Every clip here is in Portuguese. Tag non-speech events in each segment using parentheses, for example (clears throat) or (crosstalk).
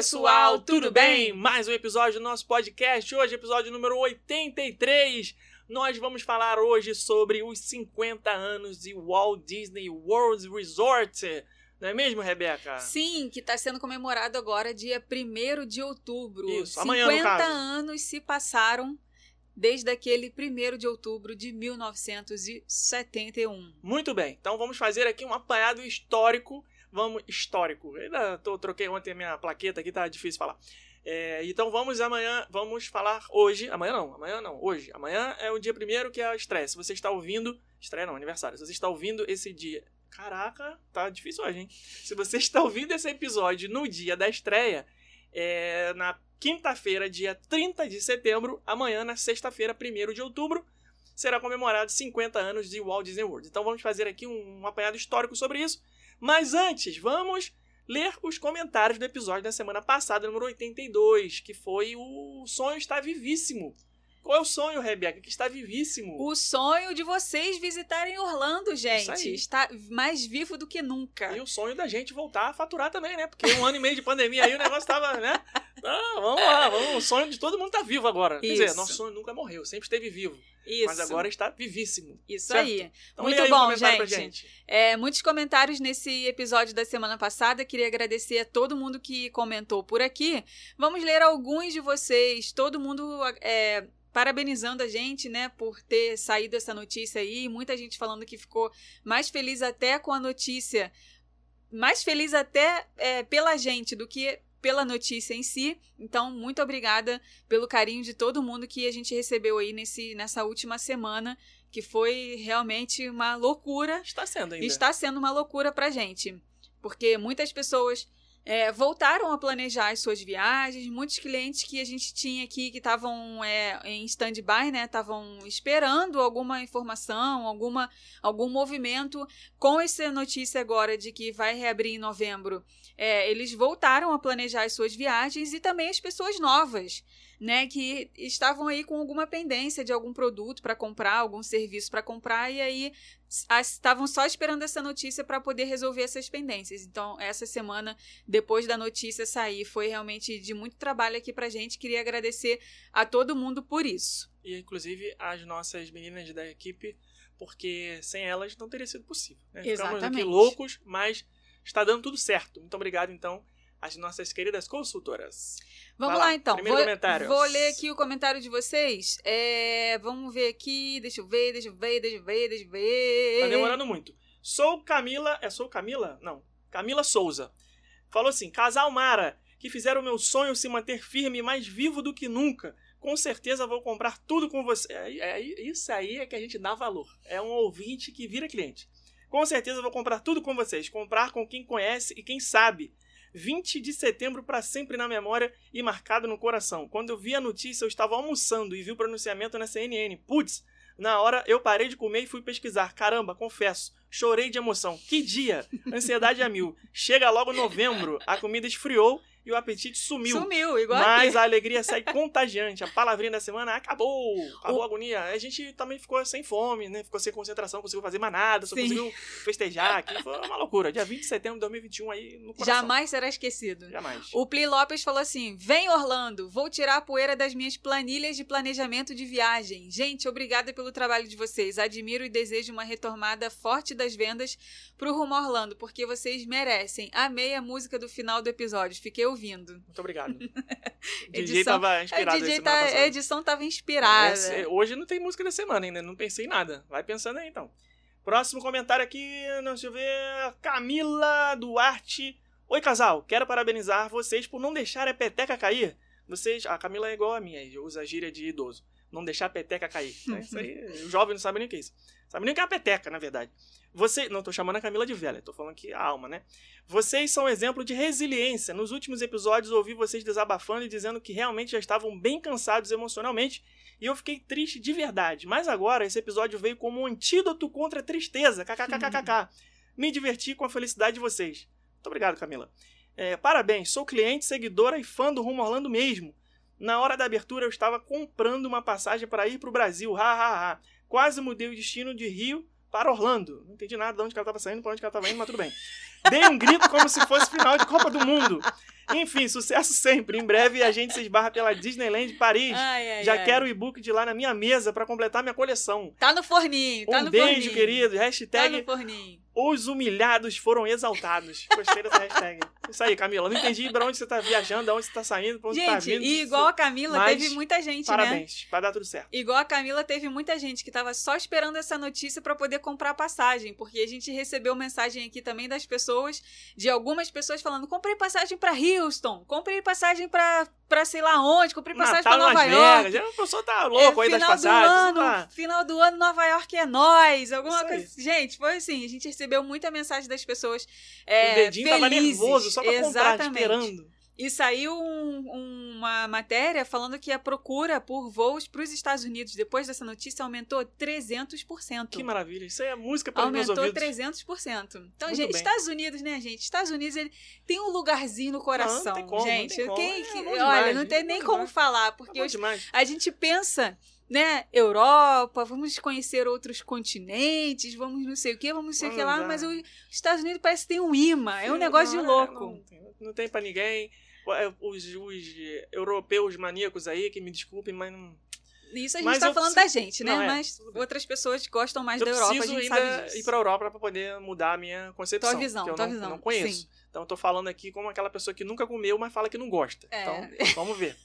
pessoal, tudo bem? Mais um episódio do nosso podcast. Hoje, episódio número 83. Nós vamos falar hoje sobre os 50 anos de Walt Disney World Resort. Não é mesmo, Rebeca? Sim, que está sendo comemorado agora, dia 1 de outubro. Isso, amanhã, no 50 caso. anos se passaram desde aquele 1 de outubro de 1971. Muito bem. Então vamos fazer aqui um apanhado histórico. Vamos histórico. Ainda tô, troquei ontem a minha plaqueta aqui, tá difícil falar. É, então vamos amanhã, vamos falar hoje. Amanhã não, amanhã não, hoje. Amanhã é o dia primeiro que é a estreia. Se você está ouvindo. Estreia não, aniversário. Se você está ouvindo esse dia. Caraca, tá difícil hoje, hein? Se você está ouvindo esse episódio no dia da estreia, é, na quinta-feira, dia 30 de setembro, amanhã, na sexta-feira, 1 de outubro, será comemorado 50 anos de Walt Disney World. Então vamos fazer aqui um, apanhado histórico sobre isso. Mas antes, vamos ler os comentários do episódio da semana passada, número 82, que foi o Sonho Está Vivíssimo. Qual é o sonho, Rebeca? Que está vivíssimo. O sonho de vocês visitarem Orlando, gente, está mais vivo do que nunca. E o sonho da gente voltar a faturar também, né? Porque um ano e meio de pandemia aí o negócio tava, né? Ah, vamos lá, vamos. O sonho de todo mundo tá vivo agora. Quer dizer, Isso. nosso sonho nunca morreu, sempre esteve vivo. Isso. Mas agora está vivíssimo. Isso certo? aí. Então, Muito aí bom, um gente. gente. É, muitos comentários nesse episódio da semana passada. Queria agradecer a todo mundo que comentou por aqui. Vamos ler alguns de vocês. Todo mundo é, parabenizando a gente, né, por ter saído essa notícia aí. Muita gente falando que ficou mais feliz até com a notícia, mais feliz até é, pela gente do que pela notícia em si. Então, muito obrigada pelo carinho de todo mundo que a gente recebeu aí nesse, nessa última semana, que foi realmente uma loucura Está sendo ainda. está sendo uma loucura pra gente. Porque muitas pessoas é, voltaram a planejar as suas viagens, muitos clientes que a gente tinha aqui que estavam é, em stand-by, né? Estavam esperando alguma informação, alguma, algum movimento. Com essa notícia agora de que vai reabrir em novembro, é, eles voltaram a planejar as suas viagens e também as pessoas novas. Né, que estavam aí com alguma pendência de algum produto para comprar, algum serviço para comprar, e aí estavam só esperando essa notícia para poder resolver essas pendências. Então, essa semana, depois da notícia sair, foi realmente de muito trabalho aqui pra gente. Queria agradecer a todo mundo por isso. E inclusive as nossas meninas da equipe, porque sem elas não teria sido possível. Né? Ficamos aqui Exatamente. loucos, mas está dando tudo certo. Muito obrigado, então, às nossas queridas consultoras. Vamos lá, lá, então. primeiro vou, comentário. vou ler aqui o comentário de vocês. É, vamos ver aqui. Deixa eu ver, deixa eu ver, deixa eu ver, deixa eu ver. Tá demorando muito. Sou Camila. É Sou Camila? Não. Camila Souza. Falou assim: Casal Mara, que fizeram o meu sonho se manter firme e mais vivo do que nunca. Com certeza vou comprar tudo com você. É, é- isso aí é que a gente dá valor. É um ouvinte que vira cliente. Com certeza vou comprar tudo com vocês. Comprar com quem conhece e quem sabe. 20 de setembro para sempre na memória e marcado no coração. Quando eu vi a notícia, eu estava almoçando e vi o pronunciamento na CNN. Putz, na hora eu parei de comer e fui pesquisar. Caramba, confesso, chorei de emoção. Que dia! Ansiedade a mil. Chega logo novembro, a comida esfriou e o apetite sumiu. Sumiu, igual Mas aqui. a alegria sai contagiante. A palavrinha da semana acabou. Acabou a agonia. A gente também ficou sem fome, né? Ficou sem concentração, conseguiu fazer mais nada, só Sim. conseguiu festejar aqui. Foi uma loucura. Dia 20 de setembro de 2021 aí no coração. Jamais será esquecido. Jamais. O Pli Lopes falou assim: Vem, Orlando, vou tirar a poeira das minhas planilhas de planejamento de viagem. Gente, obrigada pelo trabalho de vocês. Admiro e desejo uma retomada forte das vendas pro Rumo a Orlando, porque vocês merecem. Amei a música do final do episódio, fiquei ouvindo. Muito obrigado. (laughs) DJ tava A, inspirado DJ esse tá- a edição tava inspirada. Esse- hoje não tem música da semana ainda, não pensei em nada. Vai pensando aí então. Próximo comentário aqui, não deixa eu ver. Camila Duarte. Oi, casal. Quero parabenizar vocês por não deixar a peteca cair. Vocês. A Camila é igual a minha, usa a gíria de idoso. Não deixar a peteca cair. (laughs) né? Isso aí, o jovem não sabe nem o que é isso. Sabe nem o que é a peteca, na verdade. Você, não tô chamando a Camila de velha, tô falando que a alma, né? Vocês são exemplo de resiliência. Nos últimos episódios ouvi vocês desabafando e dizendo que realmente já estavam bem cansados emocionalmente e eu fiquei triste de verdade. Mas agora esse episódio veio como um antídoto contra a tristeza. KKKKK. Me diverti com a felicidade de vocês. Muito obrigado, Camila. É, parabéns, sou cliente, seguidora e fã do Rumo Orlando mesmo. Na hora da abertura eu estava comprando uma passagem para ir para o Brasil. Ha, ha, ha. Quase mudei o destino de Rio para Orlando. Não entendi nada de onde ela tava saindo, pra onde ela tava indo, mas tudo bem. Dei um grito como se fosse final de Copa do Mundo. Enfim, sucesso sempre. Em breve a gente se esbarra pela Disneyland Paris. Ai, ai, Já ai. quero o e-book de lá na minha mesa pra completar minha coleção. Tá no forninho, tá um no beijo, forninho. querido. Tá Hashtag no forninho. Os humilhados foram exaltados. Gostei dessa hashtag. Isso aí, Camila. Não entendi pra onde você tá viajando, de onde você tá saindo, pra onde você tá Gente, vindo. e igual a Camila, Mas, teve muita gente, né? Parabéns. Vai dar tudo certo. Igual a Camila, teve muita gente que tava só esperando essa notícia pra poder comprar passagem, porque a gente recebeu mensagem aqui também das pessoas, de algumas pessoas falando: comprei passagem pra Houston, comprei passagem pra, pra sei lá onde, comprei passagem pra Nova Las York. Vegas. Já A pessoa tá louco É, aí das final passagens. do ano, tá- final do ano, Nova York é nós, alguma coisa. Gente, foi assim, a gente recebeu muita mensagem das pessoas é, o dedinho tava felizes. nervoso só pra comprar, Exatamente. esperando. E saiu um- uma matéria falando que a procura por voos para os Estados Unidos depois dessa notícia aumentou 300%. Que maravilha. Isso aí é música para os meus Aumentou ouvidos. 300%. Então, Muito gente, bem. Estados Unidos, né, gente? Estados Unidos, ele tem um lugarzinho no coração, tem como, não gente. tem como. Quem- É que- bom olha, demais, não tem é nem como demais. falar, Tá porque os- demais. a gente pensa, né, Europa, vamos conhecer outros continentes, vamos não sei o que, vamos não sei o que lá, mas os Estados Unidos parece que tem um imã, é um negócio não, de é, louco. Não, tem- não tem pra ninguém. É, Os, os europeus maníacos aí, que me desculpem, mas não. Isso a gente tá eu falando preciso- da gente, né? Não, é, Mas outras pessoas gostam mais eu da Europa, a gente ainda sabe disso. ir pra Europa pra poder mudar a minha concepção. Tua visão, que eu tua não, visão, não conheço. sim. Então eu tô falando aqui como aquela pessoa que nunca comeu, mas fala que não gosta. É. Então, vamos ver.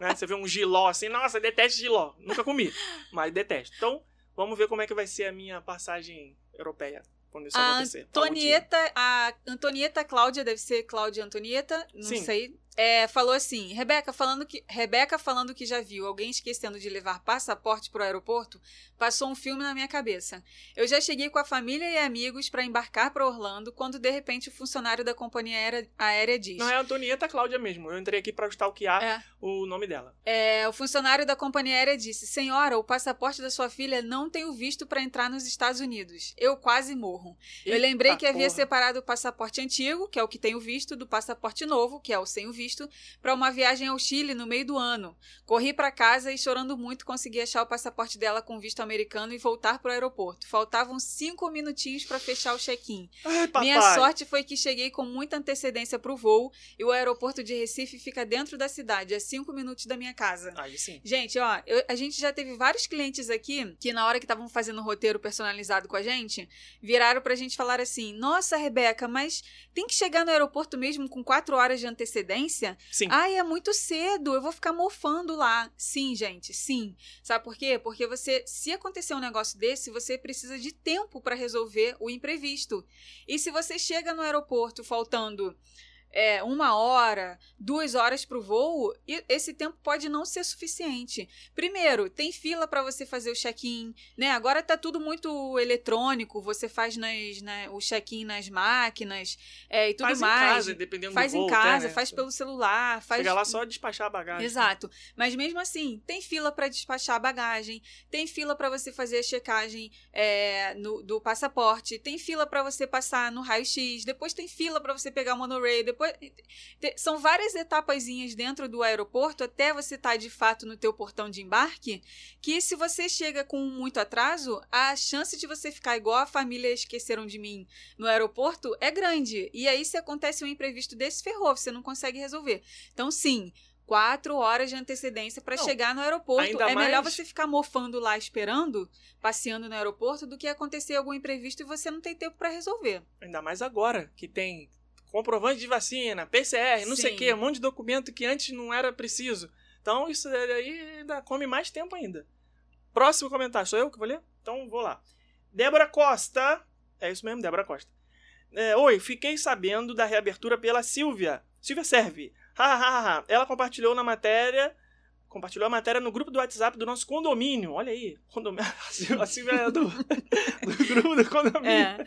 Né? Você vê um giló assim, nossa, detesto giló. Nunca comi, mas detesto. Então, vamos ver como é que vai ser a minha passagem europeia quando isso A acontecer. Antonieta, a Antonieta Cláudia, deve ser Cláudia Antonieta, não Sim. sei. É, falou assim: Rebeca falando, que, Rebeca falando que já viu alguém esquecendo de levar passaporte pro aeroporto, passou um filme na minha cabeça. Eu já cheguei com a família e amigos para embarcar para Orlando quando de repente o funcionário da companhia aérea, aérea diz: Não é a Antonieta Cláudia mesmo. Eu entrei aqui pra stalkear É. o nome dela. É, o funcionário da companhia aérea disse: Senhora, o passaporte da sua filha não tem o visto para entrar nos Estados Unidos. Eu quase morro. Eu Eita lembrei que havia porra. separado o passaporte antigo, que é o que tem o visto, do passaporte novo, que é o sem o visto, para uma viagem ao Chile no meio do ano. Corri para casa e, chorando muito, consegui achar o passaporte dela com visto americano e voltar para o aeroporto. Faltavam cinco minutinhos para fechar o check-in. Minha sorte foi que cheguei com muita antecedência para o voo e o aeroporto de Recife fica dentro da cidade, a cinco minutos da minha casa. Aí sim. Gente, ó, eu- a gente já teve vários clientes aqui que, na hora que estavam fazendo o roteiro personalizado com a gente, viraram pra gente falar assim: Nossa, Rebeca, mas tem que chegar no aeroporto mesmo com quatro horas de antecedência? Sim. Ai, é muito cedo, eu vou ficar mofando lá. Sim, gente, sim. Sabe por quê? Porque você, se acontecer um negócio desse, você precisa de tempo pra resolver o imprevisto. E se você chega no aeroporto faltando é, uma hora, duas horas para o voo, e esse tempo pode não ser suficiente. Primeiro, tem fila para você fazer o check-in, né? Agora tá tudo muito eletrônico, você faz nas, na- o check-in nas máquinas é, e tudo faz mais. em casa, dependendo faz do voo. em casa, né? faz pelo celular, faz Chega lá só despachar a bagagem. Exato. Mas mesmo assim, tem fila para despachar a bagagem, tem fila para você fazer a checagem é, no- do passaporte, tem fila para você passar no raio-x, depois tem fila para você pegar o monorail, depois te- são várias etapazinhas dentro do aeroporto até você estar de fato no teu portão de embarque, que se você chega com muito atraso, a chance de você ficar igual a família esqueceram de mim no aeroporto é grande. E aí se acontece um imprevisto desse, ferrou, você não consegue resolver. Então, sim, quatro horas de antecedência para chegar no aeroporto. É melhor mais- você ficar mofando lá esperando, passeando no aeroporto, do que acontecer algum imprevisto e você não tem tempo para resolver. Ainda mais agora, que tem comprovante de vacina, PCR, não sei Sim. o quê, um monte de documento que antes não era preciso. Então isso aí ainda come mais tempo ainda. Próximo comentário, sou eu que vou ler? Então vou lá. Débora Costa. É isso mesmo, Débora Costa. É, Oi, fiquei sabendo da reabertura pela Silvia. Silvia Serve. Ha, ha, ha, ha. Ela compartilhou na matéria. Compartilhou a matéria no grupo do WhatsApp do nosso condomínio. Olha aí. Condomínio. (laughs) A Silvia é do, (laughs) do grupo do condomínio. É.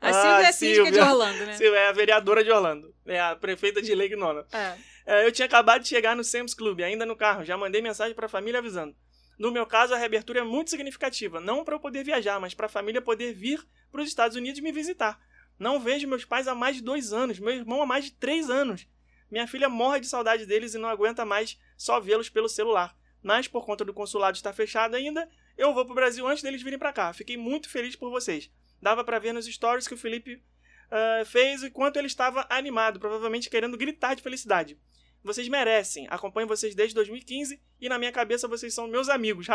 A Ah, Silvia é síndica de. Orlando, né? Silvia é a vereadora de Orlando. É a prefeita de Lake Nona. É. É, eu tinha acabado de chegar no Sam's Club, ainda no carro. Já mandei mensagem pra família avisando. No meu caso, a reabertura é muito significativa. Não para eu poder viajar, mas para a família poder vir para os Estados Unidos me visitar. Não vejo meus pais há mais de dois anos. Meu irmão há mais de três anos. Minha filha morre de saudade deles e não aguenta mais só vê-los pelo celular. Mas por conta do consulado estar fechado ainda, Eu vou pro Brasil antes deles virem pra cá. Fiquei muito feliz por vocês. Dava pra ver nos stories que o Felipe uh, fez e quanto ele estava animado, provavelmente querendo gritar de felicidade. Vocês merecem. Acompanho vocês desde 2015 e na minha cabeça vocês são meus amigos.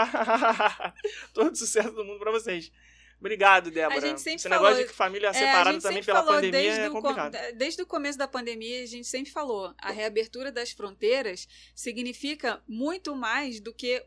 (laughs) Todo sucesso do mundo para vocês. Obrigado, Débora. A gente sempre Esse falou, negócio de família separada também pela pandemia é complicado. O, desde o começo da pandemia, a gente sempre falou, a reabertura das fronteiras significa muito mais do que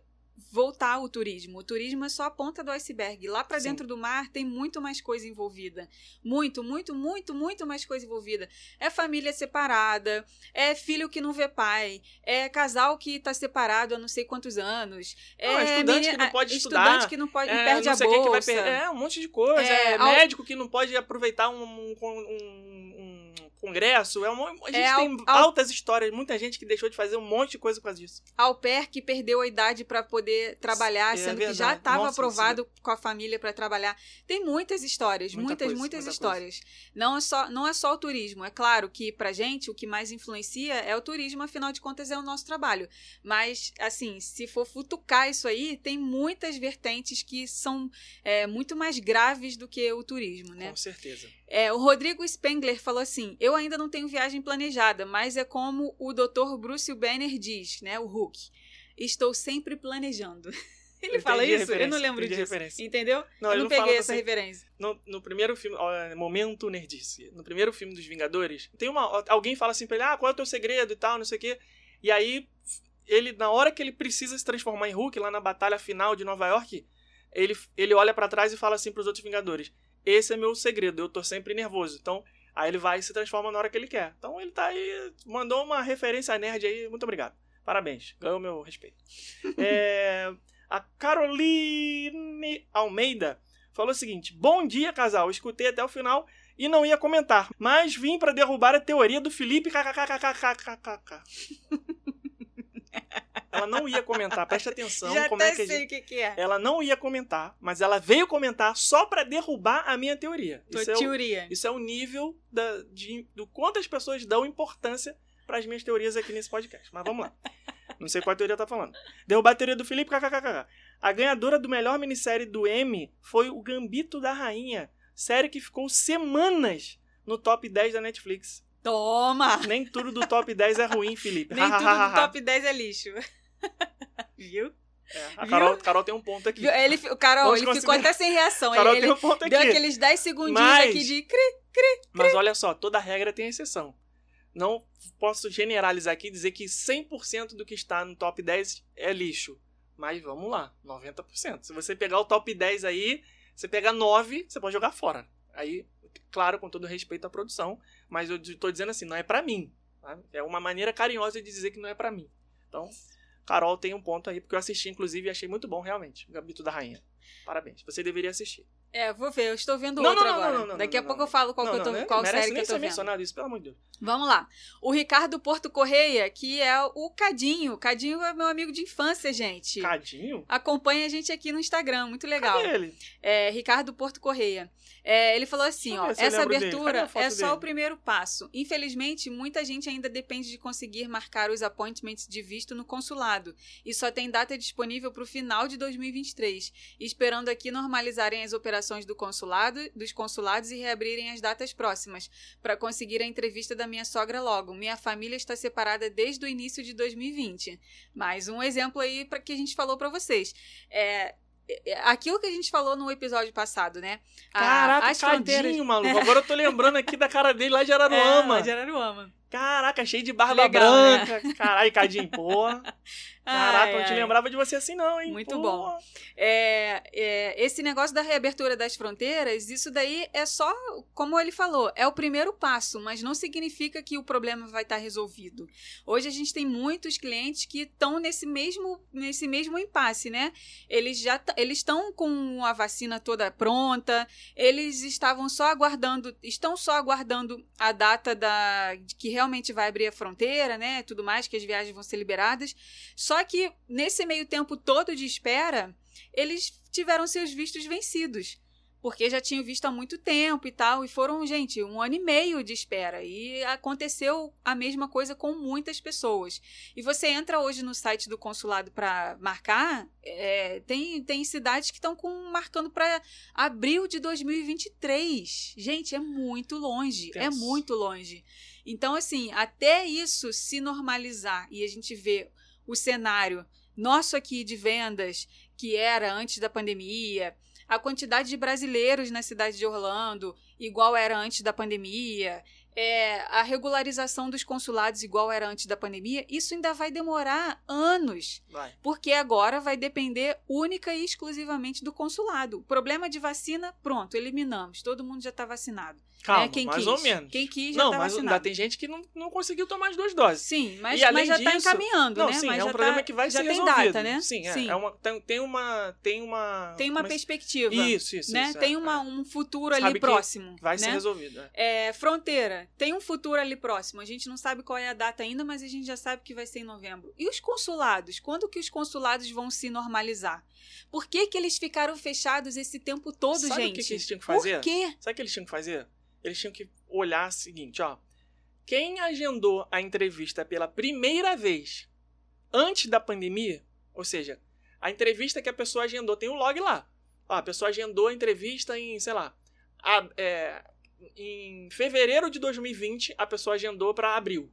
voltar o turismo. O turismo é só a ponta do iceberg. Lá para dentro do mar tem muito mais coisa envolvida. Muito, muito, muito, muito mais coisa envolvida. É família separada, é filho que não vê pai, é casal que tá separado há não sei quantos anos, não, é estudante menina, que não pode estudar, estudante que não pode é, perde não a bolsa. Que vai perder, é um monte de coisa, é, é médico que não pode aproveitar um, um, um congresso. É uma, a gente é, tem ao, altas histórias, muita gente que deixou de fazer um monte de coisa por causa disso. Au pair que perdeu a idade para poder trabalhar, é sendo verdade. que já estava aprovado com a família para trabalhar. Tem muitas histórias, muita muitas, coisa, muitas histórias. Não é, só, não é só o turismo. É claro que pra gente o que mais influencia é o turismo, afinal de contas é o nosso trabalho. Mas, assim, se for futucar isso aí, tem muitas vertentes que são é, muito mais graves do que o turismo, né? Com certeza. É, o Rodrigo Spengler falou assim: Eu ainda não tenho viagem planejada, mas é como o Dr. Bruce Banner diz, né? O Hulk. Estou sempre planejando. (laughs) Ele fala isso? Eu não lembro disso. Referência. Entendeu? Não, eu não, não peguei essa assim, referência. No, no, primeiro filme, ó, Momento Nerdice, no primeiro filme dos Vingadores, tem uma. Alguém fala assim pra ele: Ah, qual é o teu segredo e tal, não sei o quê. E aí, ele, na hora que ele precisa se transformar em Hulk, lá na batalha final de Nova York, ele, ele olha para trás e fala assim pros outros Vingadores: esse é meu segredo, eu tô sempre nervoso. Então, aí ele vai e se transforma na hora que ele quer. Então ele tá aí, mandou uma referência nerd aí, muito obrigado. Parabéns, ganhou meu respeito. (laughs) é, a Caroline Almeida falou o seguinte: Bom dia, casal. Escutei até o final e não ia comentar, mas vim para derrubar a teoria do Felipe. Ela não ia comentar, preste atenção Já como é que a gente... o que, que é. Ela não ia comentar, mas ela veio comentar só para derrubar a minha teoria. Tua isso teoria. É o, isso é o nível da, de, do quanto as pessoas dão importância para as minhas teorias aqui nesse podcast. Mas vamos lá. Não sei qual teoria tá falando. Derrubar a teoria do Felipe, kkkk. A ganhadora do melhor minissérie do M foi o Gambito da Rainha, série que ficou semanas no top 10 da Netflix. Toma! Nem tudo do top 10 é ruim, Felipe. (laughs) Nem tudo do top 10 é lixo. (laughs) Viu? É, a Carol, Carol, tem um ponto aqui. Ele, o Carol, ele ficou até sem reação. Carol ele, tem um ponto aqui. Deu aqueles 10 segundinhos mas, aqui de cri, cri, cri. Mas olha só, toda regra tem exceção. Não posso generalizar aqui e dizer que 100% do que está no top 10 é lixo. Mas vamos lá, 90%. Se você pegar o top 10 aí, você pegar 9, você pode jogar fora. Aí, claro, com todo respeito à produção, mas eu tô dizendo assim, não é para mim. Tá? É uma maneira carinhosa de dizer que não é para mim. Então, Carol tem um ponto aí, porque eu assisti, inclusive, e achei muito bom, realmente. O Gambito da Rainha. Parabéns. Você deveria assistir. É, vou ver. Eu estou vendo não, outro não, agora. Não, não, Daqui a pouco eu falo qual, que eu tô, qual merece série que eu tô vendo. mencionado isso, pelo amor de Deus. Vamos lá. O Ricardo Porto Correia, que é o Cadinho. Cadinho é meu amigo de infância, gente. Cadinho? Acompanha a gente aqui no Instagram, muito legal. Cadê ele? É, Ricardo Porto Correia. É, ele falou assim, ó, essa abertura é só dele? o primeiro passo. Infelizmente, muita gente ainda depende de conseguir marcar os appointments de visto no consulado e só tem data disponível para o final de 2023, esperando aqui normalizarem as operações do consulado, dos consulados e reabrirem as datas próximas para conseguir a entrevista da minha sogra logo. Minha família está separada desde o início de 2020. Mais um exemplo aí para que a gente falou para vocês. É, é, é, aquilo que a gente falou no episódio passado, né? Caraca, as fronteiras... maluco. (laughs) Agora eu tô lembrando aqui da cara dele lá de Araruama. É, de Araruama. Caraca, cheio de barba Legal, branca. Né? Caralho, Cadinho, porra. (laughs) Caraca, ai, não te ai. lembrava de você assim, não, hein? Muito bom. É, é, esse negócio da reabertura das fronteiras, isso daí é só, como ele falou, é o primeiro passo, mas não significa que o problema vai estar resolvido. Hoje a gente tem muitos clientes que estão nesse mesmo, nesse mesmo impasse, né? Eles já eles estão com a vacina toda pronta, eles estavam só aguardando, estão só aguardando a data da que realmente vai abrir a fronteira, né? Tudo mais, que as viagens vão ser liberadas. Só só que nesse meio tempo todo de espera, eles tiveram seus vistos vencidos. porque já tinham visto há muito tempo e tal. E foram, gente, um ano e meio de espera. E aconteceu a mesma coisa com muitas pessoas. E você entra hoje no site do consulado para marcar, é, tem, tem cidades que estão marcando para abril de 2023. Gente, é muito longe. É Tenso. muito longe. Então, assim, até isso se normalizar e a gente vê o cenário nosso aqui de vendas, que era antes da pandemia, a quantidade de brasileiros na cidade de Orlando, igual era antes da pandemia, é, a regularização dos consulados, igual era antes da pandemia, isso ainda vai demorar anos. Vai. Porque agora vai depender única e exclusivamente do consulado. O problema de vacina, pronto, eliminamos. Todo mundo já está vacinado. Calma, né? Quem mais quis. ou menos. Quem quis já não, está mas vacinado. ainda tem gente que não, não conseguiu tomar as duas doses. Sim, mas, E mas já está encaminhando, Não, né? sim, mas é um problema tá- que vai já ser tem resolvido. data, né? Sim, é, Sim. é uma, tem, tem uma. Tem uma. Tem uma é perspectiva. Isso, isso. né? isso, é, tem é. uma, um futuro Sabe ali próximo. Vai né? ser resolvido. é. É, tem um futuro ali próximo. A gente não sabe qual é a data ainda, mas a gente já sabe que vai ser em novembro. E os consulados? Quando que os consulados vão se normalizar? Por que, que eles ficaram fechados esse tempo todo, Sabe o gente? que que eles tinham que fazer? Por quê? Sabe o que eles tinham que fazer? Eles tinham que olhar o seguinte, ó. Quem agendou a entrevista pela primeira vez antes da pandemia, ou seja, a entrevista que a pessoa agendou, tem um log lá. Ó, a pessoa agendou a entrevista em, sei lá, a- é, em fevereiro de 2020, a pessoa agendou para abril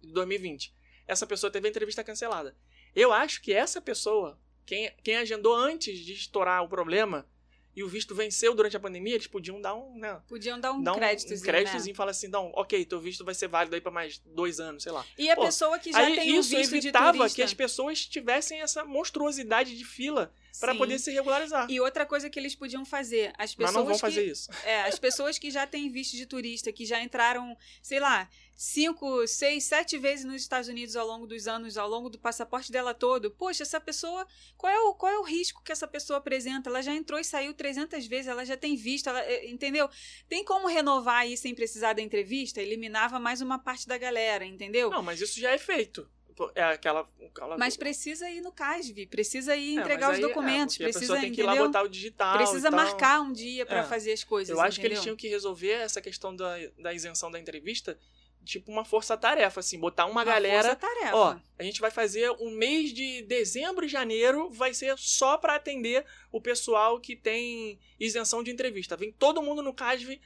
de 2020. Essa pessoa teve a entrevista cancelada. Eu acho que essa pessoa, quem, quem agendou antes de estourar o problema e o visto venceu durante a pandemia, eles podiam dar um, né, Podiam dar um dar um, créditozinho, um créditozinho né? e falar assim, não, ok, teu visto vai ser válido aí pra mais dois anos, sei lá. E a Pô, pessoa que já aí tem um isso visto de evitava que as pessoas tivessem essa monstruosidade de fila pra Sim. poder se regularizar. E outra coisa que eles podiam fazer, as Mas pessoas não vão que fazer isso. É, as pessoas que já têm visto de turista, que já entraram, sei lá, cinco, seis, sete vezes nos Estados Unidos ao longo dos anos, ao longo do passaporte dela todo. Poxa, essa pessoa, qual é o, qual é o risco que essa pessoa apresenta? Ela já entrou e saiu 300 vezes, ela já tem visto, ela, eh, entendeu? Tem como renovar aí sem precisar da entrevista? Eliminava mais uma parte da galera, entendeu? Não, mas isso já é feito. É aquela. aquela Mas precisa ir no CASV, precisa ir É, entregar mas os é, documentos, a precisa, pessoa tem que ir lá entendeu? botar o digital. Precisa marcar um dia pra É. fazer as coisas, Eu acho que eles entendeu? tinham que resolver essa questão da, da isenção da entrevista, tipo uma força-tarefa, assim, botar uma, galera. força-tarefa. Ó, a gente vai fazer um mês de dezembro e janeiro, vai ser só pra atender o pessoal que tem isenção de entrevista. Vem todo mundo no CASV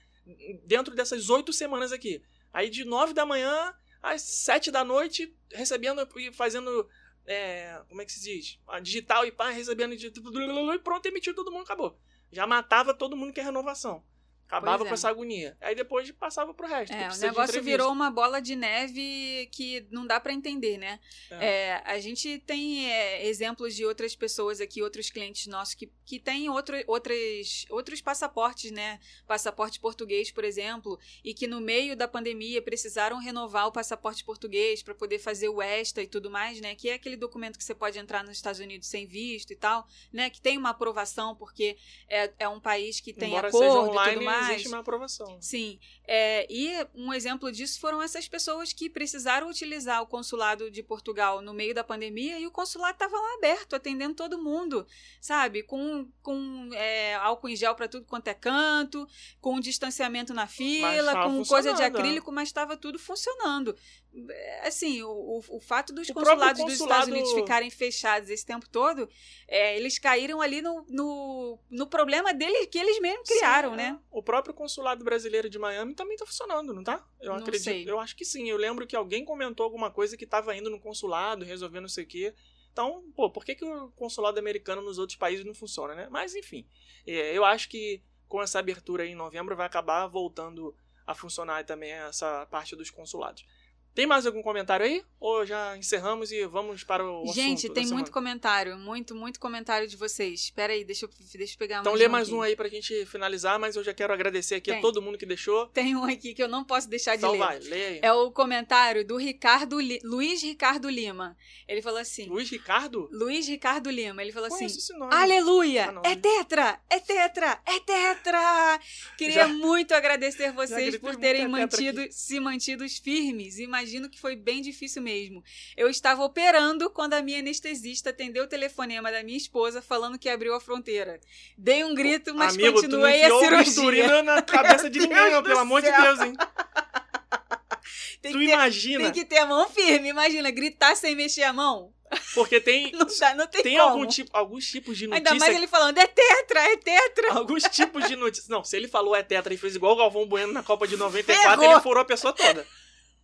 dentro dessas oito semanas aqui. Aí de nove da manhã às sete da noite, recebendo e fazendo. é, como é que se diz? A digital e pá, recebendo e pronto, emitiu todo mundo, acabou. Já matava todo mundo que é renovação. Acabava é. com essa agonia. Aí depois passava pro resto. É, o precisa de negócio virou uma bola de neve que não dá pra entender, né? É. É, a gente tem é, exemplos de outras pessoas aqui, outros clientes nossos que, que têm outro, outras, outros passaportes, né? Passaporte português, por exemplo, e que no meio da pandemia precisaram renovar o passaporte português para poder fazer o ESTA e tudo mais, né? Que é aquele documento que você pode entrar nos Estados Unidos sem visto e tal, né? Que tem uma aprovação porque é, é um país que tem Embora acordo e online, tudo mais. Existe uma aprovação. Sim, é, e um exemplo disso foram essas pessoas que precisaram utilizar o consulado de Portugal no meio da pandemia e o consulado estava lá aberto, atendendo todo mundo, sabe? Com, com é, álcool em gel para tudo quanto é canto, com distanciamento na fila, com coisa de acrílico, mas estava tudo funcionando. É, Assim, o, o, o fato dos O consulados dos Estados consulado- Unidos ficarem fechados esse tempo todo, é, eles caíram ali no, no, no problema dele que eles mesmos criaram, Sim, né? é. O próprio consulado brasileiro de Miami também tá funcionando, não tá? Eu Não acredito. sei. Eu acho que sim. Eu lembro que alguém comentou alguma coisa que tava indo no consulado, resolvendo não sei o quê. Então, pô, por que, que o consulado americano nos outros países não funciona, né? Mas, enfim. é, eu acho que com essa abertura em novembro vai acabar voltando a funcionar também essa parte dos consulados. Tem mais algum comentário aí? Ou já encerramos e vamos para o Gente, tem muito comentário, muito, muito comentário de vocês. Espera aí, deixa eu, deixa eu pegar Então lê mais aqui. um aí pra gente finalizar, mas eu já quero agradecer aqui a Tem. todo mundo que deixou. Tem um aqui que eu não posso deixar de Então ler. vai, lê aí. É o comentário do Ricardo Li- Luiz Ricardo Lima. Ele falou assim: Luiz Ricardo? Luiz Ricardo Lima. Ele falou assim: Conheço esse nome. Aleluia! Ah, é tetra! É tetra! É tetra! Queria Já- muito agradecer (laughs) vocês por terem é mantido, se mantidos firmes. Imagina imagino que foi bem difícil mesmo. Eu estava operando quando a minha anestesista atendeu o telefonema da minha esposa falando que abriu a fronteira. Dei um grito, mas Amigo, tu não continuei a cirurgia. na cabeça de (laughs) ninguém, não, pelo amor de. Deus, hein? (laughs) Tem tu que ter- imagina, Tem que ter a mão firme. Imagina, gritar sem mexer a mão. porque tem, (laughs) Não, dá, não tem, tem algum tipo, alguns tipos de notícia... Ainda mais ele falando, é tetra, é tetra. Alguns tipos de notícias... Não, se ele falou é tetra e fez igual o Galvão Bueno na Copa de 94, Ferrou. ele furou a pessoa toda.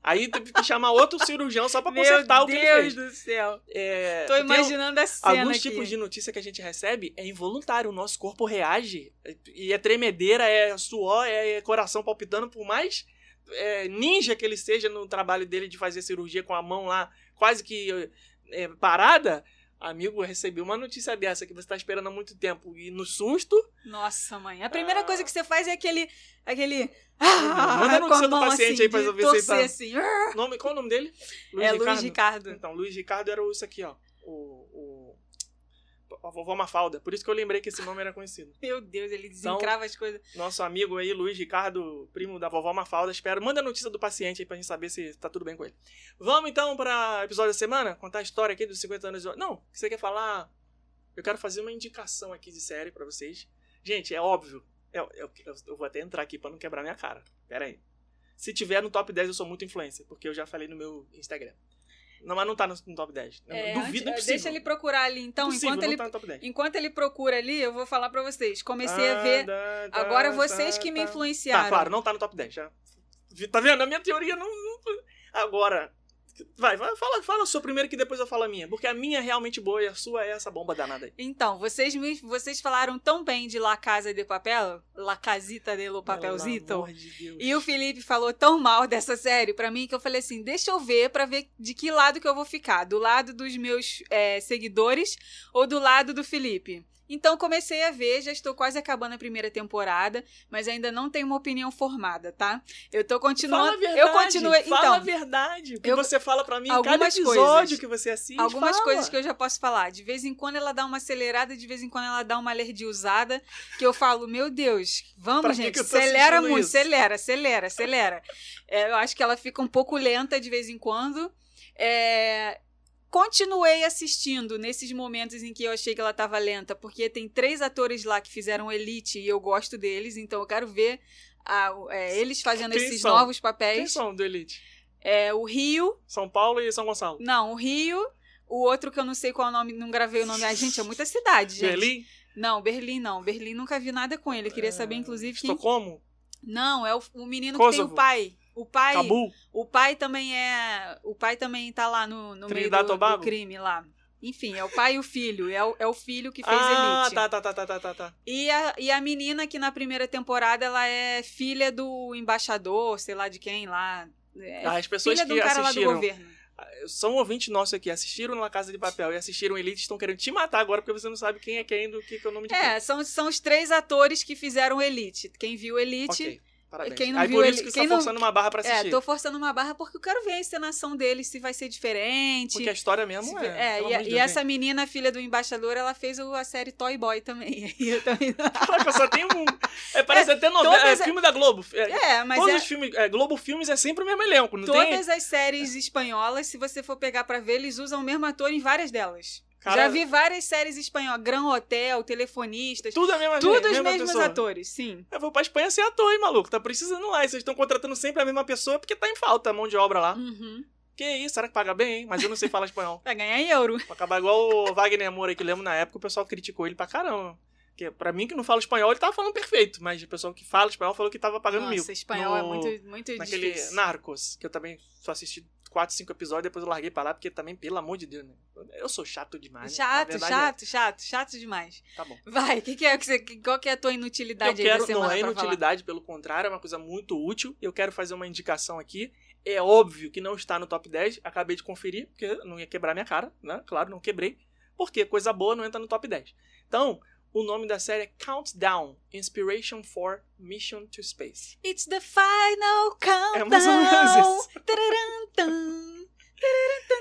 Aí teve que chamar outro cirurgião só pra Meu consertar o que ele Deus fez. do céu. É, Tô imaginando a cena Alguns aqui. tipos de notícia que a gente recebe é involuntário. O nosso corpo reage. E é tremedeira, é suor, é coração palpitando, por mais é, ninja que ele seja no trabalho dele de fazer cirurgia com a mão lá quase que é, parada. Amigo, eu recebi uma notícia dessa que você tá esperando há muito tempo. E no susto, Nossa, mãe. A primeira Ah. coisa que você faz é aquele. aquele Manda a notícia do paciente assim, aí pra ver se ele tá- assim. "Ah". nome, qual é o nome dele? é Luiz Ricardo. Então, Luiz Ricardo era isso aqui, ó. O, o, a vovó Mafalda. Por isso que eu lembrei que esse nome era conhecido. Meu Deus, ele Então, desencrava as coisas. nosso amigo aí, Luiz Ricardo, primo da vovó Mafalda. Espero. Manda a notícia do paciente aí pra gente saber se tá tudo bem com ele. Vamos então pra episódio da semana? Contar a história aqui dos 50 anos de. Não, o que você quer falar? Eu quero fazer uma indicação aqui de série pra vocês. Gente, é óbvio. Eu, eu, eu- eu vou até entrar aqui pra não quebrar minha cara. Pera aí. Se tiver no top 10, eu sou muito influencer, porque eu já falei no meu Instagram. Não, mas não tá no, no top 10. Eu É, duvido, antes- impossível. deixa ele procurar ali. Então, Impossível, enquanto ele, tá no top 10. enquanto ele procura ali, eu vou falar pra vocês. Comecei Ah, a ver. tá, tá, Agora vocês que me tá. influenciaram. Tá, claro, não tá no top 10 já. Tá vendo? A minha teoria não. não- Agora. Vai, vai, fala, fala a sua primeiro que depois eu falo a minha. Porque a minha é realmente boa e a sua é essa bomba danada aí. Então, vocês, me, vocês falaram tão bem de La Casa de Papel, La Casita de lo Papelzito. Pelo amor de Deus. E o Felipe falou tão mal dessa série pra mim que eu falei assim: deixa eu ver pra ver de que lado que eu vou ficar. Do lado dos meus é, seguidores ou do lado do Felipe. Então comecei a ver, já estou quase acabando a primeira temporada, mas ainda não tenho uma opinião formada, tá? Eu tô Fala a continuando. verdade. eu continuei. Fala Então, a verdade. O que eu- você fala pra mim em cada algumas episódio coisas. que você assiste. Algumas fala. coisas que eu já posso falar. De vez em quando ela dá uma acelerada, de vez em quando ela dá uma alergiuzada, que eu falo, meu Deus, Pra vamos, que gente, que tô acelera muito, isso? acelera, acelera, acelera. É, eu acho que ela fica um pouco lenta de vez em quando. É, Continuei assistindo nesses momentos em que eu achei que ela tava lenta, porque tem três atores lá que fizeram Elite e eu gosto deles, então eu quero ver a- é, eles fazendo Quem esses são? novos Quem papéis. são do Elite? É, o Rio, São Paulo e São Gonçalo. não, o Rio, o outro que eu não sei qual é o nome, não gravei o nome. Ai, gente, é muita cidade, gente. Berlim? Não, Berlim não. Berlim nunca vi nada com ele. Eu queria saber, inclusive, quem... Estocolmo? Não, é o, o menino que tem Kosovo. o pai. O pai. Cabul? O pai também é. O pai também tá lá no, no meio do, do crime lá. Enfim, é o pai e o filho. É o, é o filho que fez Ah, Elite. tá, tá, tá, tá, tá, tá, tá. E, a, e a menina que na primeira temporada ela é filha do embaixador, sei lá de quem lá. É Ah, As pessoas filha de um que cara lá do assistiram governo. são ouvintes nossos aqui, assistiram La Casa de Papel e assistiram Elite, estão querendo te matar agora porque você não sabe quem é quem do que, que é o nome de É, são, são os três atores que fizeram Elite. Quem viu Elite. quem. Parabéns. quem não Aí viu por ele- isso que você quem tá não- forçando uma barra pra assistir. É, tô forçando uma barra porque eu quero ver a encenação deles, se vai ser diferente. Porque a história mesmo Se- é. é, e, de e essa menina, filha do embaixador, ela fez a série Toy Boy também. (laughs) E eu também... Caraca, só tem um. É, parece até novela. todas É a- filme da Globo. É, É, mas todos é, os filmes. É, Globo Filmes é sempre o mesmo elenco, não tem? todas as séries espanholas, se você for pegar pra ver, eles usam o mesmo ator em várias delas. Cara- Já vi várias séries espanholas, Gran Hotel, Telefonistas, Tudo a mesma tudo os mesmos pessoa. atores, sim. Eu vou pra Espanha ser ator, hein, maluco? Tá precisando lá. E vocês estão contratando sempre a mesma pessoa porque tá em falta a mão de obra lá. Uhum. Que isso, será que paga bem, hein? Mas eu não sei falar espanhol. (laughs) Pra ganhar em euro. Pra acabar igual o Wagner Moura aí, que eu lembro na época, o pessoal criticou ele pra caramba. Porque pra mim que não fala espanhol, ele tava falando perfeito. Mas o pessoal que fala espanhol falou que tava pagando mil. Nossa, espanhol é No- muito, muito Naquele difícil. Narcos, que eu também só assisti 4, 5 episódios, depois eu larguei pra lá, porque também, pelo amor de Deus, né? Eu sou chato demais. né? Chato, verdade é- chato, chato, chato demais. Tá bom. Vai, que que é, que você, qual que é a tua inutilidade eu quero, não é pra falar? inutilidade, pelo contrário, é uma coisa muito útil. Eu quero fazer uma indicação aqui. É óbvio que não está no top 10, acabei de conferir, porque não ia quebrar minha cara, né? Claro, não quebrei. Porque coisa boa não entra no top 10. Então, o nome da série é Countdown Inspiration for Mission to Space. It's the final countdown. É mais ou menos isso. (laughs) (laughs)